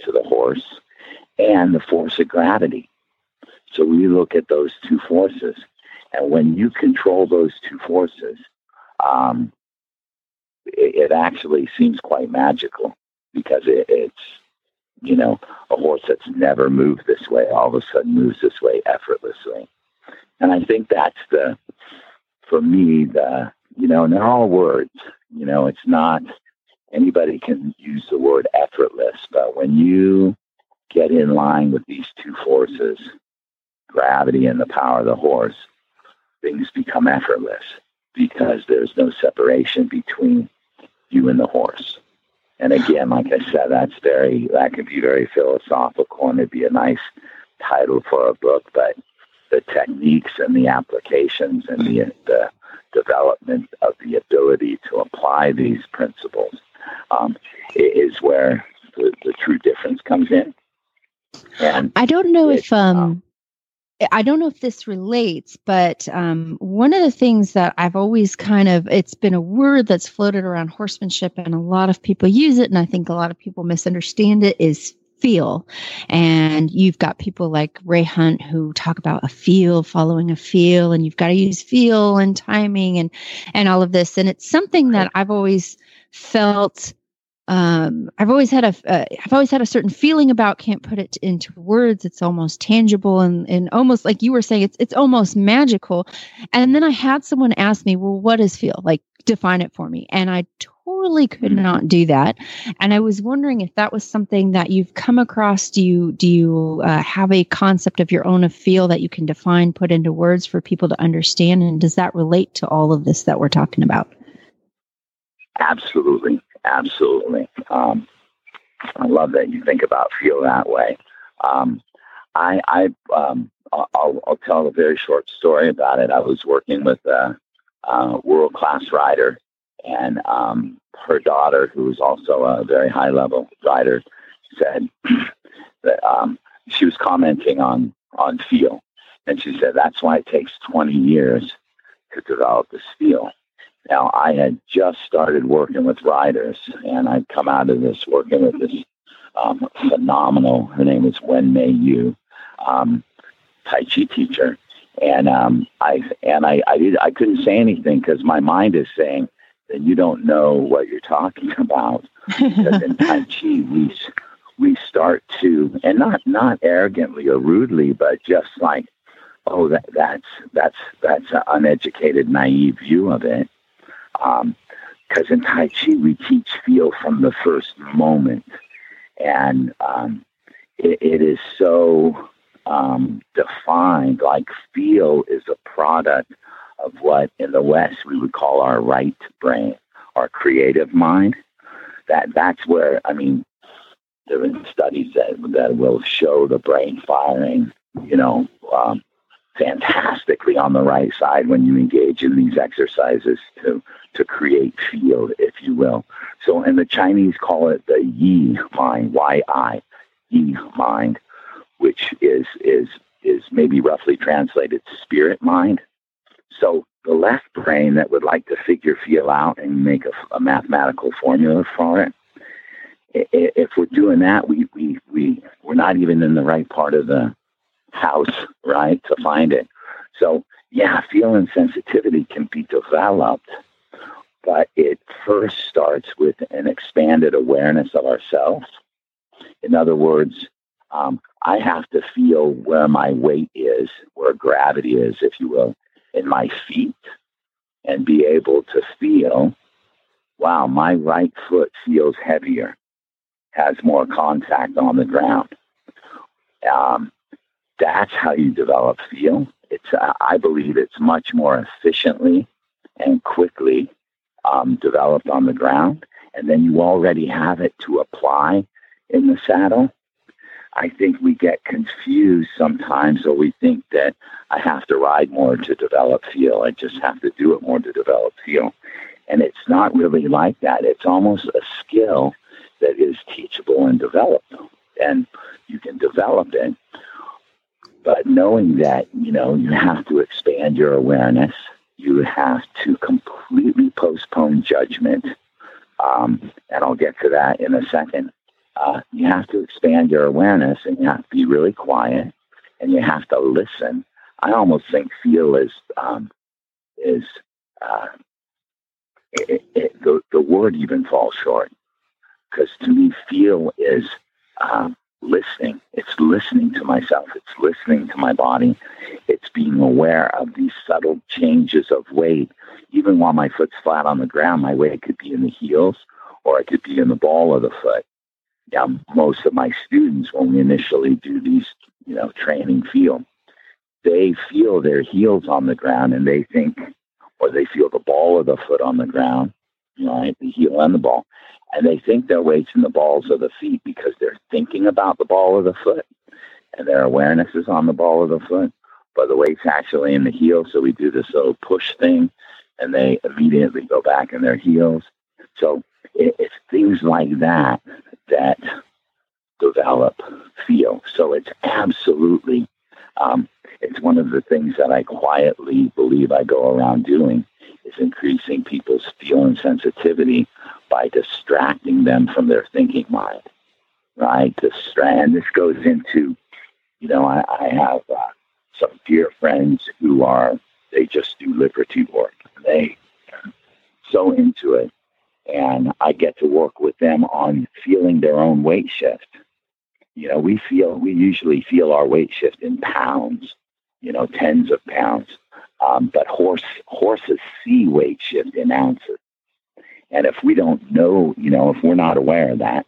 Speaker 7: to the horse and the force of gravity. So we look at those two forces and when you control those two forces um, it, it, actually seems quite magical because it, it's you know a horse that's never moved this way all of a sudden moves this way effortlessly. And i think that's the for me the you know and they're all words you know it's not anybody can use the word effortless but when you get in line with these two forces gravity and the power of the horse things become effortless because there's no separation between you and the horse. And again, like I said, that's very that could be very philosophical and it'd be a nice title for a book, but the techniques and the applications and the, the development of the ability to apply these principles um, is where the, the, true difference comes in.
Speaker 3: And I don't know it, if um, um I don't know if this relates, but um, one of the things that I've always kind of, it's been a word that's floated around horsemanship, and a lot of people use it, and I think a lot of people misunderstand it, is feel. And you've got people like Ray Hunt who talk about a feel, following a feel, and you've got to use feel and timing and and all of this. And it's something that I've always felt um, I've always had a uh, I've always had a certain feeling about can't put it into words. It's almost tangible and and almost like you were saying it's it's almost magical. And then I had someone ask me, "Well, what is feel like? Define it for me." And I totally could mm-hmm. not do that. And I was wondering if that was something that you've come across. Do you do you uh, have a concept of your own of feel that you can define, put into words for people to understand? And does that relate to all of this that we're talking about?
Speaker 7: Absolutely. Absolutely. Um, I love that you think about feel that way. Um, I, I um, I'll, I'll, tell a very short story about it. I was working with a, a world class rider, and um, her daughter, who was also a very high level rider, said that um, she was commenting on on feel, and she said that's why it takes 20 years to develop this feel. Now, I had just started working with riders, and I'd come out of this working with this um, phenomenal, her name is Wen Mei Yu, um, Tai Chi teacher. And um, I and I I, did, I couldn't say anything because my mind is saying that you don't know what you're talking about. because in Tai Chi, we we start to and not not arrogantly or rudely, but just like oh, that, that's that's that's an uneducated, naive view of it. Because in Tai Chi, we teach feel from the first moment, and um, it, it is so um, defined. Like feel is a product of what in the West we would call our right brain, our creative mind. That that's where I mean, there been studies that that will show the brain firing, you know, um, fantastically on the right side when you engage in these exercises to to create field, if you will. So, and the Chinese call it the Yi mind, Y I, Yi mind, which is is is maybe roughly translated spirit mind. So the left brain that would like to figure feel out and make a, a mathematical formula for it. If we're doing that, we, we, we, we're not even in the right part of the house, right, to find it. So, yeah, feeling sensitivity can be developed, but it first starts with an expanded awareness of ourselves. In other words, um, I have to feel where my weight is, where gravity is, if you will, in my feet and be able to feel, wow, my right foot feels heavier, has more contact on the ground. Um, that's how you develop feel. It's, uh, I believe it's much more efficiently and quickly um, developed on the ground. And then you already have it to apply in the saddle. I think we get confused sometimes, or we think that I have to ride more to develop feel. I just have to do it more to develop feel. And it's not really like that. It's almost a skill that is teachable and developed. And you can develop it. But knowing that, you know, you have to expand your awareness, you have to completely postpone judgment. Um, and I'll get to that in a second uh, you have to expand your awareness and you have to be really quiet and you have to listen. I almost think feel is um, is uh, it, it, the the word even falls short because to me feel is um, listening. It's listening to myself. It's listening to my body. It's being aware of these subtle changes of weight. Even while my foot's flat on the ground, my weight could be in the heels or it could be in the ball of the foot yeah, most of my students, when we initially do these, you know, training feel, they feel their heels on the ground and they think, or they feel the ball of the foot on the ground, right, the heel and the ball, and they think their weight's in the balls of the feet because they're thinking about the ball of the foot and their awareness is on the ball of the foot, but the weight's actually in the heel. So we do this little push thing and they immediately go back in their heels. So it's things like that that develop feel. So it's absolutely, um, it's one of the things that I quietly believe I go around doing is increasing people's feel and sensitivity by distracting them from their thinking mind, right? Distract, and this goes into, you know, I, I have uh, some dear friends who are, they just do liberty work. They so into it and I get to work with them on feeling their own weight shift. You know, we feel we usually feel our weight shift in pounds, you know, tens of pounds. Um, but horse horses see weight shift in ounces. And if we don't know, you know, if we're not aware of that,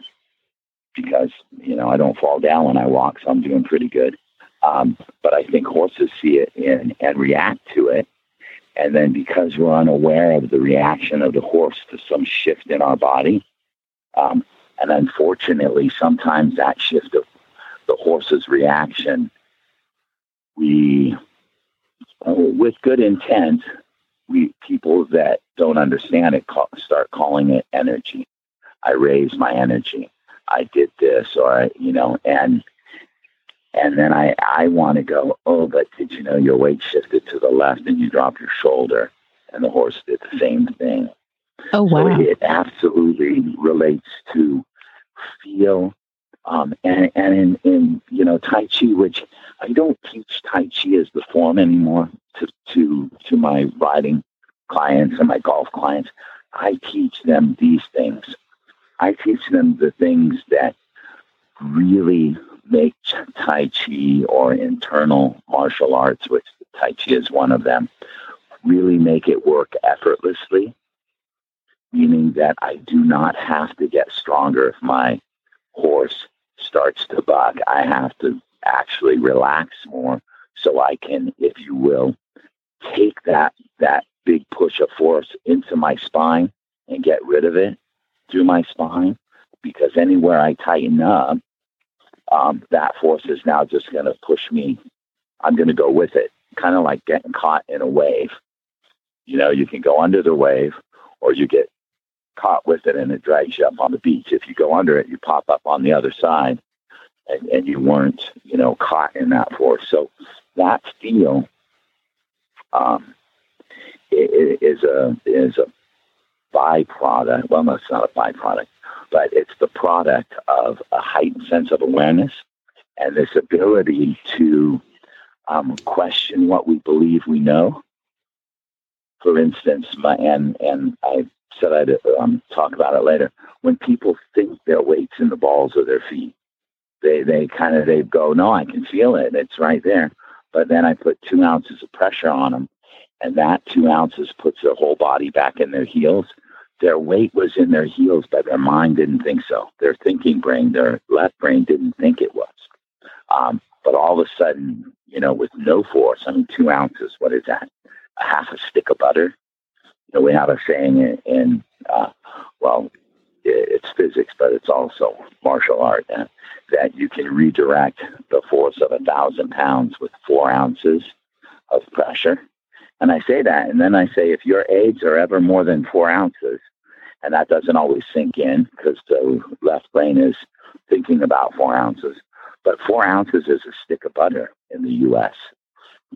Speaker 7: because you know I don't fall down when I walk, so I'm doing pretty good. Um, but I think horses see it in and react to it, and then because we're unaware of the reaction of the horse to some shift in our body, um, and unfortunately, sometimes that shift of the horse's reaction, we, with good intent, we people that don't understand it call, start calling it energy. I raised my energy. I did this, or you know, and and then I, I want to go, oh, but did you know your weight shifted to the left and you dropped your shoulder? And the horse did the same thing.
Speaker 3: Oh, wow.
Speaker 7: So it absolutely relates to feel. Um, and and in, in, you know, Tai Chi, which I don't teach Tai Chi as the form anymore to, to, to my riding clients and my golf clients. I teach them these things. I teach them the things that really make Tai Chi or internal martial arts, which Tai Chi is one of them, really make it work effortlessly, meaning that I do not have to get stronger if my horse starts to buck. I have to actually relax more so I can, if you will, take that that big push of force into my spine and get rid of it through my spine because anywhere I tighten up, um, that force is now just going to push me. I'm going to go with it, kind of like getting caught in a wave. You know, you can go under the wave or you get caught with it and it drags you up on the beach. If you go under it, you pop up on the other side and, and you weren't, you know, caught in that force. So that feel um, is a is a byproduct. Well, no, it's not a byproduct, but it's the product of a heightened sense of awareness and this ability to um, question what we believe we know. For instance, my, and and I said I'd um, talk about it later. When people think their weight's in the balls of their feet, they they kind of they go, no, I can feel it. It's right there. But then I put two ounces of pressure on them, and that two ounces puts their whole body back in their heels. Their weight was in their heels, but their mind didn't think so. Their thinking brain, their left brain, didn't think it was. Um, but all of a sudden, you know, with no force, I mean, two ounces, what is that? A half a stick of butter. You know, we have a saying in, in uh, well, it's physics, but it's also martial art, uh, that you can redirect the force of a thousand pounds with four ounces of pressure. And I say that, and then I say, if your aids are ever more than four ounces, and that doesn't always sink in because the left brain is thinking about four ounces, but four ounces is a stick of butter in the U.S.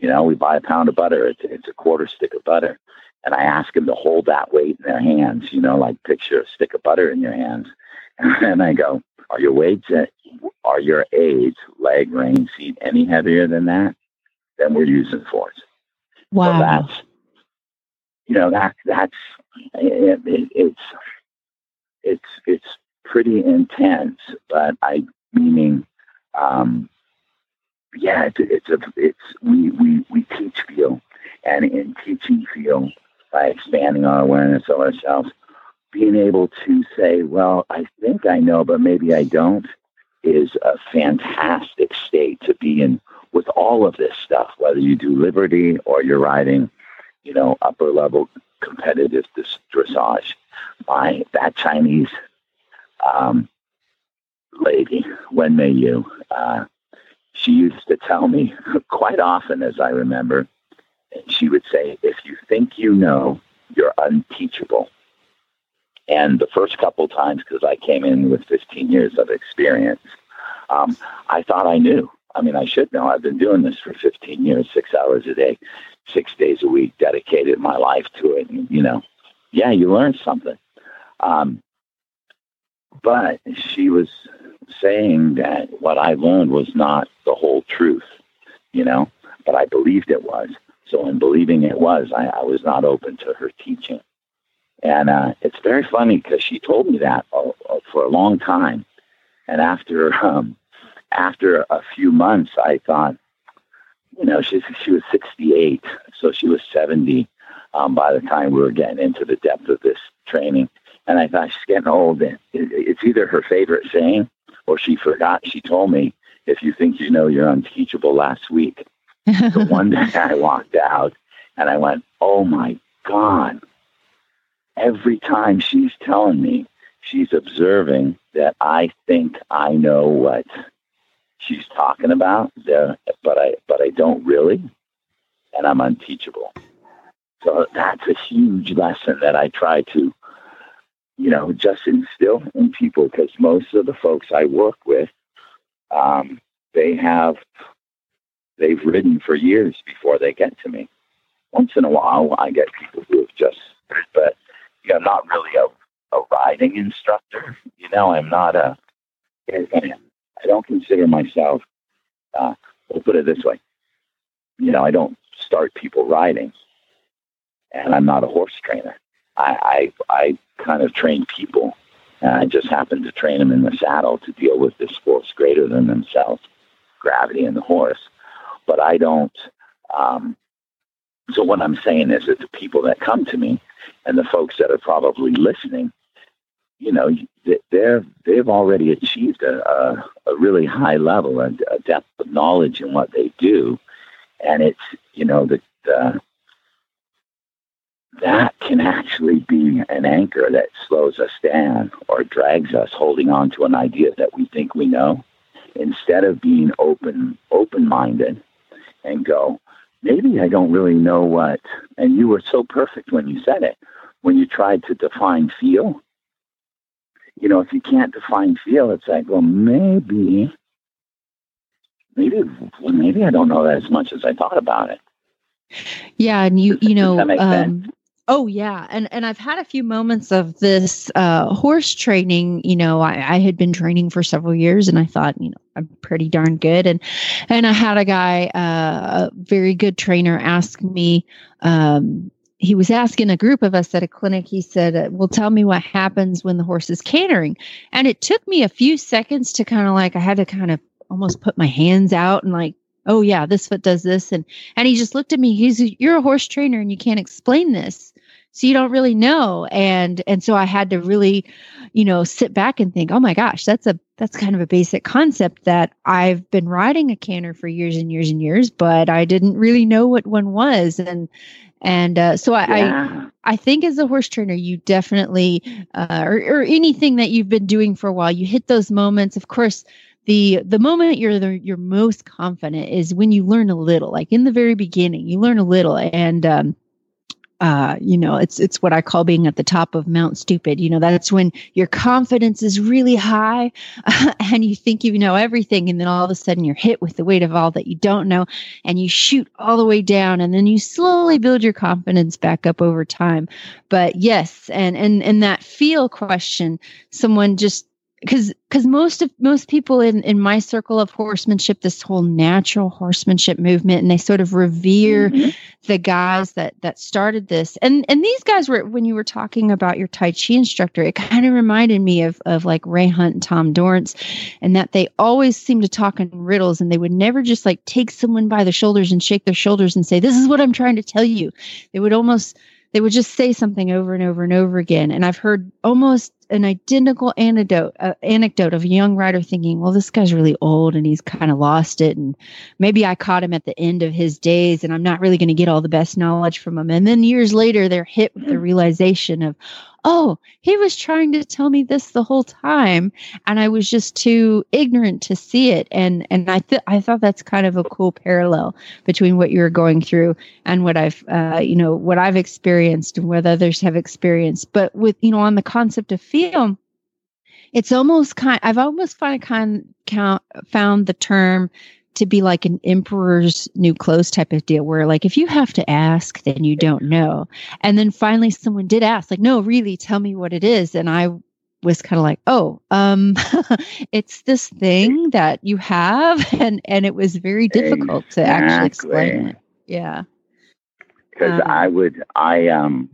Speaker 7: You know, we buy a pound of butter; it's, it's a quarter stick of butter and I ask them to hold that weight in their hands, you know, like picture a stick of butter in your hands. And then I go, are your weights, at, are your aids, leg, rein, seat, any heavier than that? Then we're using force.
Speaker 3: Wow.
Speaker 7: So that's, you know, that, that's, it, it, it's, it's, it's pretty intense, but I, meaning, um, yeah, it, it's a, it's, we, we, we teach feel and in teaching feel, by expanding our awareness of ourselves, being able to say, well, I think I know, but maybe I don't, is a fantastic state to be in with all of this stuff, whether you do liberty or you're riding, you know, upper level competitive dressage. My that Chinese um, lady, Wen Mei Yu, uh, she used to tell me quite often, as I remember, she would say, if you think you know, you're unteachable. And the first couple times, because I came in with 15 years of experience, um, I thought I knew. I mean, I should know. I've been doing this for 15 years, six hours a day, six days a week, dedicated my life to it. And, you know, yeah, you learn something. Um, but she was saying that what I learned was not the whole truth, you know, but I believed it was. So, in believing it was, I, I was not open to her teaching. And uh, it's very funny because she told me that uh, uh, for a long time. And after um, after a few months, I thought, you know, she she was 68, so she was 70 um, by the time we were getting into the depth of this training. And I thought she's getting old. And it's either her favorite saying or she forgot. She told me, "If you think you know, you're unteachable." Last week, so one day I walked out and I went, oh my God. Every time she's telling me, she's observing that I think I know what she's talking about, there, but I but I don't really, and I'm unteachable. So that's a huge lesson that I try to, you know, just instill in people because most of the folks I work with, um, they have they've ridden for years before they get to me. Once in a while, I get people who have just, but you know, I'm not really a, a riding instructor. You know, I'm not a, I don't consider myself, uh, we'll put it this way, you know, I don't start people riding, and I'm not a horse trainer. I, I, I kind of train people, And I just happen to train them in the saddle to deal with this force greater than themselves, gravity and the horse. But I don't. Um, so what I'm saying is that the people that come to me and the folks that are probably listening, you know, they're they've already achieved a, a, a really high level and a depth of knowledge in what they do, and it's you know the, the uh, that can actually be an anchor that slows us down or drags us holding on to an idea that we think we know. Instead of being open open minded and go maybe i don't really know what and you were so perfect when you said it. When you tried to define feel you know if you can't define feel it's like well maybe maybe maybe i don't know that as much as i thought about it
Speaker 3: yeah and you you know
Speaker 7: um,
Speaker 3: Oh yeah, and and I've had a few moments of this uh, horse training. You know, I, I, had been training for several years, and I thought, you know, I'm pretty darn good. And and I had a guy, uh, a very good trainer, ask me. Um, he was asking a group of us at a clinic. He said, uh, "Well, tell me what happens when the horse is cantering." And it took me a few seconds to kind of like I had to kind of almost put my hands out and like oh yeah this foot does this and and he just looked at me he's you're a horse trainer and you can't explain this so you don't really know and and so i had to really you know sit back and think oh my gosh that's a that's kind of a basic concept that i've been riding a canter for years and years and years but i didn't really know what one was and and uh, so I, yeah. I, I think as a horse trainer you definitely uh, or, or anything that you've been doing for a while you hit those moments of course the the moment you're the, you're most confident is when you learn a little like in the very beginning you learn a little and um, uh, you know, it's it's what I call being at the top of Mount Stupid. You know, that's when your confidence is really high, and you think you know everything, and then all of a sudden you're hit with the weight of all that you don't know, and you shoot all the way down, and then you slowly build your confidence back up over time. But yes, and and and that feel question, someone just because because most of most people in in my circle of horsemanship this whole natural horsemanship movement and they sort of revere mm-hmm. the guys that that started this and and these guys were when you were talking about your tai chi instructor it kind of reminded me of of like ray hunt and tom dorrance and that they always seemed to talk in riddles and they would never just like take someone by the shoulders and shake their shoulders and say this is what i'm trying to tell you they would almost they would just say something over and over and over again and i've heard almost an identical anecdote uh, anecdote of a young writer thinking, well, this guy's really old and he's kind of lost it, and maybe I caught him at the end of his days, and I'm not really going to get all the best knowledge from him. And then years later, they're hit with the realization of, oh, he was trying to tell me this the whole time, and I was just too ignorant to see it. And and I th- I thought that's kind of a cool parallel between what you're going through and what I've uh, you know what I've experienced and what others have experienced. But with you know on the concept of feel, it's almost kind. I've almost find kind count found the term to be like an emperor's new clothes type of deal where like if you have to ask then you don't know. And then finally someone did ask like no really tell me what it is. And i was kind of like oh um it's this thing that you have and and it was very difficult exactly. to actually explain it. Yeah.
Speaker 7: Because um, i would i um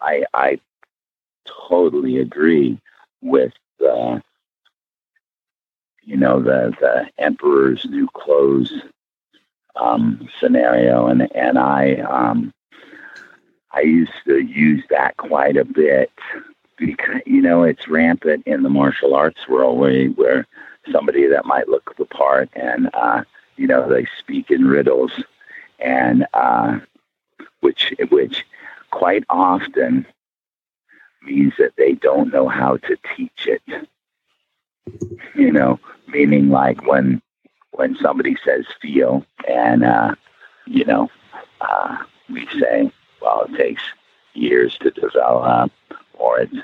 Speaker 7: i i totally agree with uh you know, the, the emperor's new clothes um, scenario. And, and I, um, I used to use that quite a bit because, you know, it's rampant in the martial arts world where, where somebody that might look the part and, uh, you know, they speak in riddles and, uh, which, which quite often means that they don't know how to teach it. You know, meaning like when when somebody says feel and uh, you know uh, we say well it takes years to develop or it's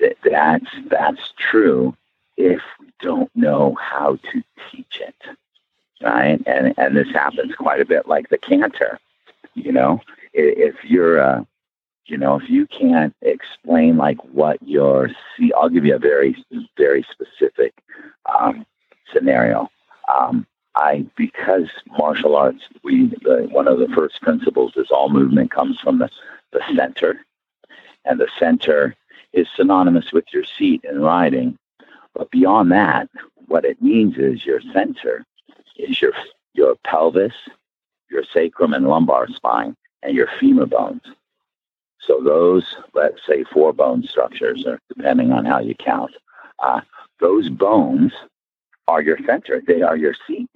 Speaker 7: that, that's that's true if we don't know how to teach it right? And and this happens quite a bit like the canter you know? If you're uh you know if you can't explain like what your see i'll give you a very very specific um, scenario. Um, I because martial arts, we the, one of the first principles is all movement comes from the, the center, and the center is synonymous with your seat in riding. But beyond that, what it means is your center is your your pelvis, your sacrum and lumbar spine, and your femur bones. So those, let's say, four bone structures, or depending on how you count, uh, those bones are your center. They are your seat.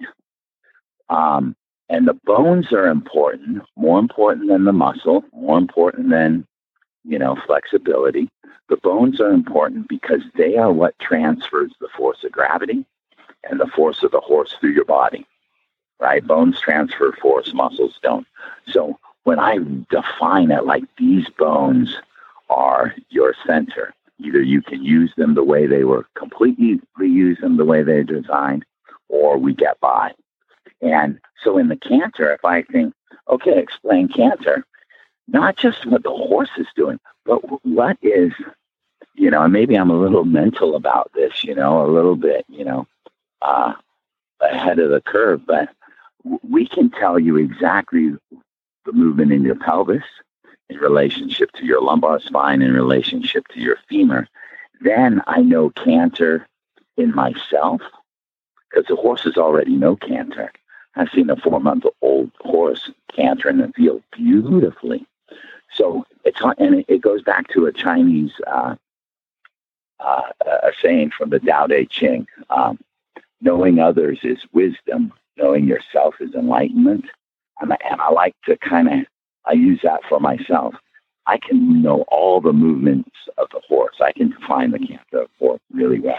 Speaker 7: Um, and the bones are important, more important than the muscle, more important than, you know, flexibility. The bones are important because they are what transfers the force of gravity and the force of the horse through your body, right? Bones transfer force, muscles don't. So when I define it like these bones are your center, either you can use them the way they were completely use them the way they're designed, or we get by. And so in the canter, if I think, okay, explain canter, not just what the horse is doing, but what is, you know, and maybe I'm a little mental about this, you know, a little bit, you know, uh, ahead of the curve, but we can tell you exactly the movement in your pelvis in relationship to your lumbar spine in relationship to your femur. Then I know canter in myself because the horses already know canter. I've seen a four month old horse canter in the field beautifully. So it's and it goes back to a Chinese uh, uh, a saying from the Tao Te Ching: um, "Knowing others is wisdom; knowing yourself is enlightenment." And I, and I like to kind of I use that for myself. I can know all the movements of the horse. I can define the canter of the horse really well,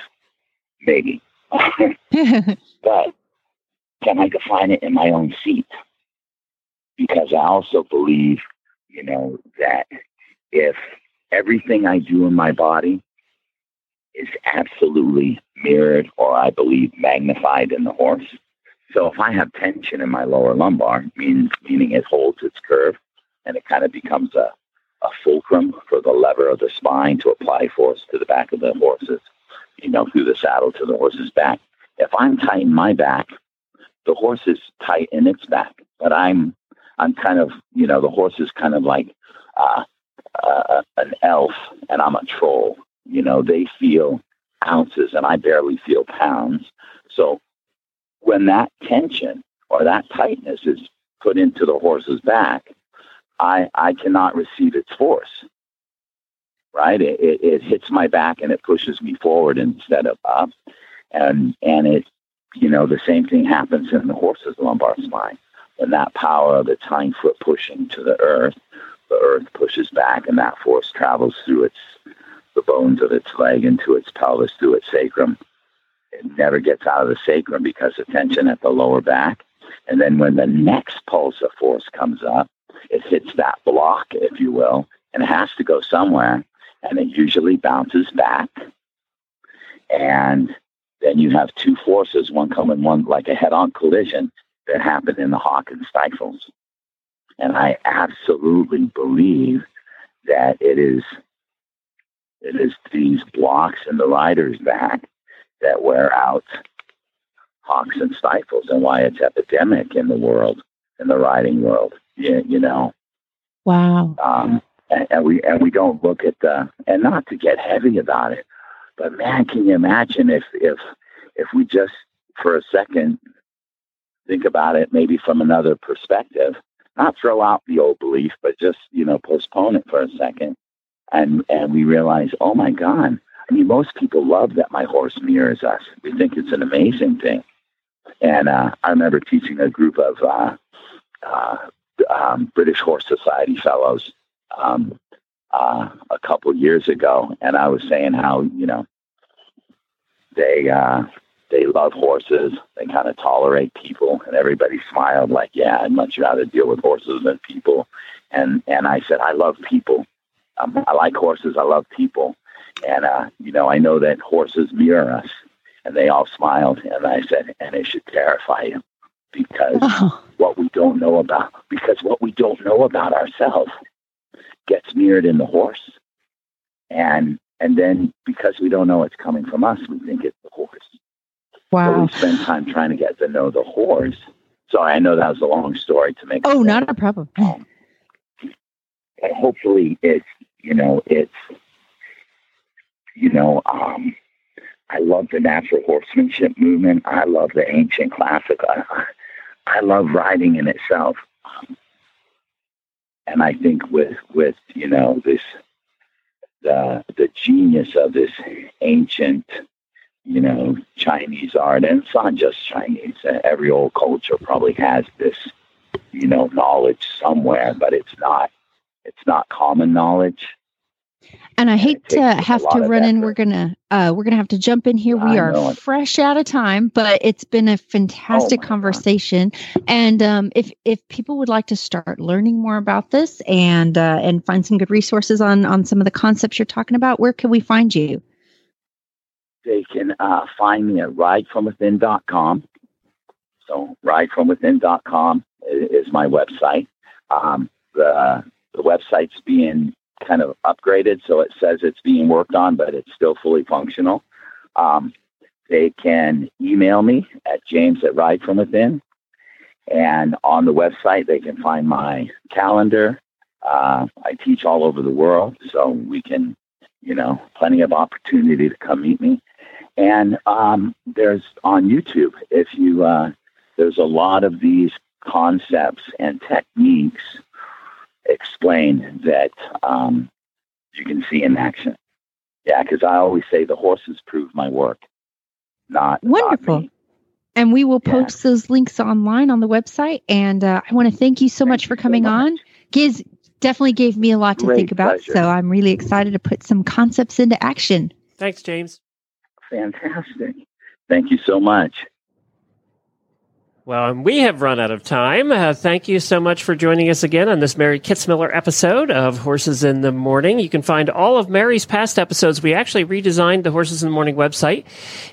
Speaker 7: maybe. but can I define it in my own seat? Because I also believe, you know, that if everything I do in my body is absolutely mirrored or I believe magnified in the horse. So if I have tension in my lower lumbar, means, meaning it holds its curve and it kind of becomes a, a fulcrum for the lever of the spine to apply force to the back of the horses, you know, through the saddle to the horse's back. If I'm tight in my back, the horse is tight in its back, but I'm I'm kind of you know the horse is kind of like uh, uh, an elf and I'm a troll. You know they feel ounces and I barely feel pounds. So when that tension or that tightness is put into the horse's back, I I cannot receive its force. Right? It, it, it hits my back and it pushes me forward instead of up, and and it you know, the same thing happens in the horse's lumbar spine. When that power of its hind foot pushing to the earth, the earth pushes back and that force travels through its the bones of its leg into its pelvis, through its sacrum. It never gets out of the sacrum because of tension at the lower back. And then when the next pulse of force comes up, it hits that block, if you will, and it has to go somewhere. And it usually bounces back. And then you have two forces, one coming, one like a head-on collision that happened in the and stifles. And I absolutely believe that it is it is these blocks in the rider's back that wear out hocks and stifles and why it's epidemic in the world, in the riding world. You, you know.
Speaker 3: Wow.
Speaker 7: Um, and, and we and we don't look at the and not to get heavy about it, but man, can you imagine if if if we just for a second think about it maybe from another perspective, not throw out the old belief, but just, you know, postpone it for a second and and we realize, oh my God. I mean most people love that my horse mirrors us. We think it's an amazing thing. And uh, I remember teaching a group of uh, uh, um, British Horse Society fellows um, uh, a couple years ago, and I was saying how you know they uh, they love horses. They kind of tolerate people, and everybody smiled like, "Yeah, I'd much rather deal with horses than people." And and I said, "I love people. Um, I like horses. I love people." And uh, you know, I know that horses mirror us. And they all smiled, and I said, "And it should terrify you, because
Speaker 3: Oh,
Speaker 7: what we don't know about because what we don't know about ourselves gets mirrored in the horse, and and then because we don't know it's coming from us, we think it's the horse.
Speaker 3: Wow.
Speaker 7: So we spend time trying to get to know the horse. Sorry, I know that was a long story to make.
Speaker 3: Oh, not a problem.
Speaker 7: Um, and hopefully, it's you know it's you know, um, I love the natural horsemanship movement. I love the ancient classic. I, I love riding in itself. Um, and I think with with you know this the the genius of this ancient you know Chinese art, and it's not just Chinese. Every old culture probably has this you know knowledge somewhere, but it's not it's not common knowledge.
Speaker 3: And I hate to have to run in.
Speaker 7: effort.
Speaker 3: We're gonna uh, we're gonna have to jump in here. We
Speaker 7: I
Speaker 3: are
Speaker 7: know
Speaker 3: fresh out of time, but it's been a fantastic
Speaker 7: Oh my God.
Speaker 3: conversation. And um, if if people would like to start learning more about this and uh, and find some good resources on on some of the concepts you're talking about, where can we find you?
Speaker 7: they can uh, find me at ridefromwithin.com. So ridefromwithin.com is my website. Um, the, the website's being kind of upgraded, so it says it's being worked on, but it's still fully functional. Um, they can email me at james at ride from within. And on the website, they can find my calendar. Uh, I teach all over the world, so we can, you know, plenty of opportunity to come meet me. And um, there's on YouTube, if you, uh, there's a lot of these concepts and techniques explained that um, you can see in action. Yeah, because I always say the horses prove my work, not not
Speaker 3: Wonderful.
Speaker 7: me.
Speaker 3: And we will
Speaker 7: Yeah.
Speaker 3: post those links online on the website. And uh, I want to thank you so
Speaker 7: Thank
Speaker 3: much
Speaker 7: you
Speaker 3: for
Speaker 7: so
Speaker 3: coming
Speaker 7: much.
Speaker 3: on. Giz definitely gave me a lot to
Speaker 7: Great
Speaker 3: think about.
Speaker 7: pleasure.
Speaker 3: So I'm really excited to put some concepts into action.
Speaker 1: Thanks, James.
Speaker 7: Fantastic. Thank you so much.
Speaker 1: Well, and we have run out of time. Uh, thank you so much for joining us again on this Mary Kitzmiller episode of Horses in the Morning. You can find all of Mary's past episodes. We actually redesigned the Horses in the Morning website.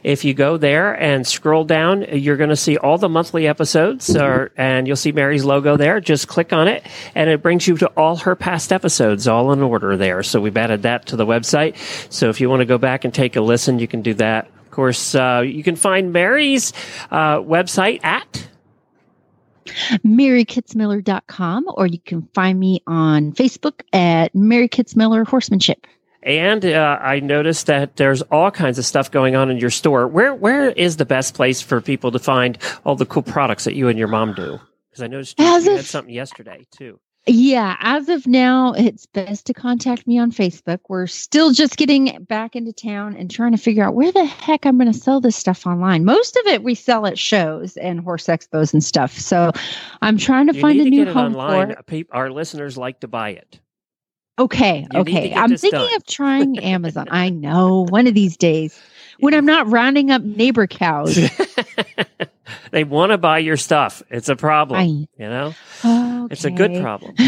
Speaker 1: If you go there and scroll down, you're going to see all the monthly episodes, or, and you'll see Mary's logo there. Just click on it, and it brings you to all her past episodes, all in order there. So we've added that to the website. So if you want to go back and take a listen, you can do that. Of course, uh, you can find Mary's uh, website at
Speaker 3: marykitzmiller.com or you can find me on Facebook at Mary Kitzmiller Horsemanship.
Speaker 1: And uh, I noticed that there's all kinds of stuff going on in your store. Where where is the best place for people to find all the cool products that you and your mom do? Because I noticed you, you had something yesterday too.
Speaker 3: Yeah, as of now, it's best to contact me on Facebook. We're still just getting back into town and trying to figure out where the heck I'm going to sell this stuff online. Most of it we sell at shows and horse expos and stuff. So I'm trying to
Speaker 1: You
Speaker 3: find a
Speaker 1: to
Speaker 3: new home
Speaker 1: online.
Speaker 3: for it.
Speaker 1: Our listeners like to buy it.
Speaker 3: Okay,
Speaker 1: You
Speaker 3: okay. I'm thinking
Speaker 1: done.
Speaker 3: of trying Amazon. I know one of these days when I'm not rounding up neighbor cows.
Speaker 1: they want to buy your stuff. It's a problem.
Speaker 3: I,
Speaker 1: you know,
Speaker 3: okay.
Speaker 1: it's a good problem.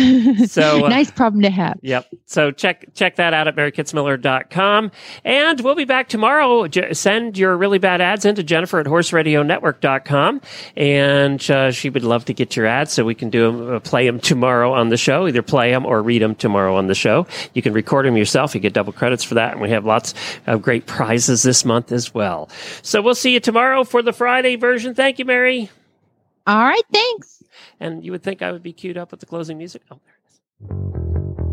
Speaker 1: So, uh,
Speaker 3: nice problem to have.
Speaker 1: Yep. So check check that out at marykitzmiller.com. And we'll be back tomorrow. J- send your really bad ads into Jennifer at horseradionetwork.com. And uh, she would love to get your ads so we can do 'em, uh, play them tomorrow on the show. Either play them or read them tomorrow on the show. You can record them yourself. You get double credits for that. And we have lots of great prizes this month as well. So we'll see you tomorrow for the Friday version. Thank you, Mary.
Speaker 3: All right, thanks.
Speaker 1: And you would think I would be queued up with the closing music. Oh, there it is.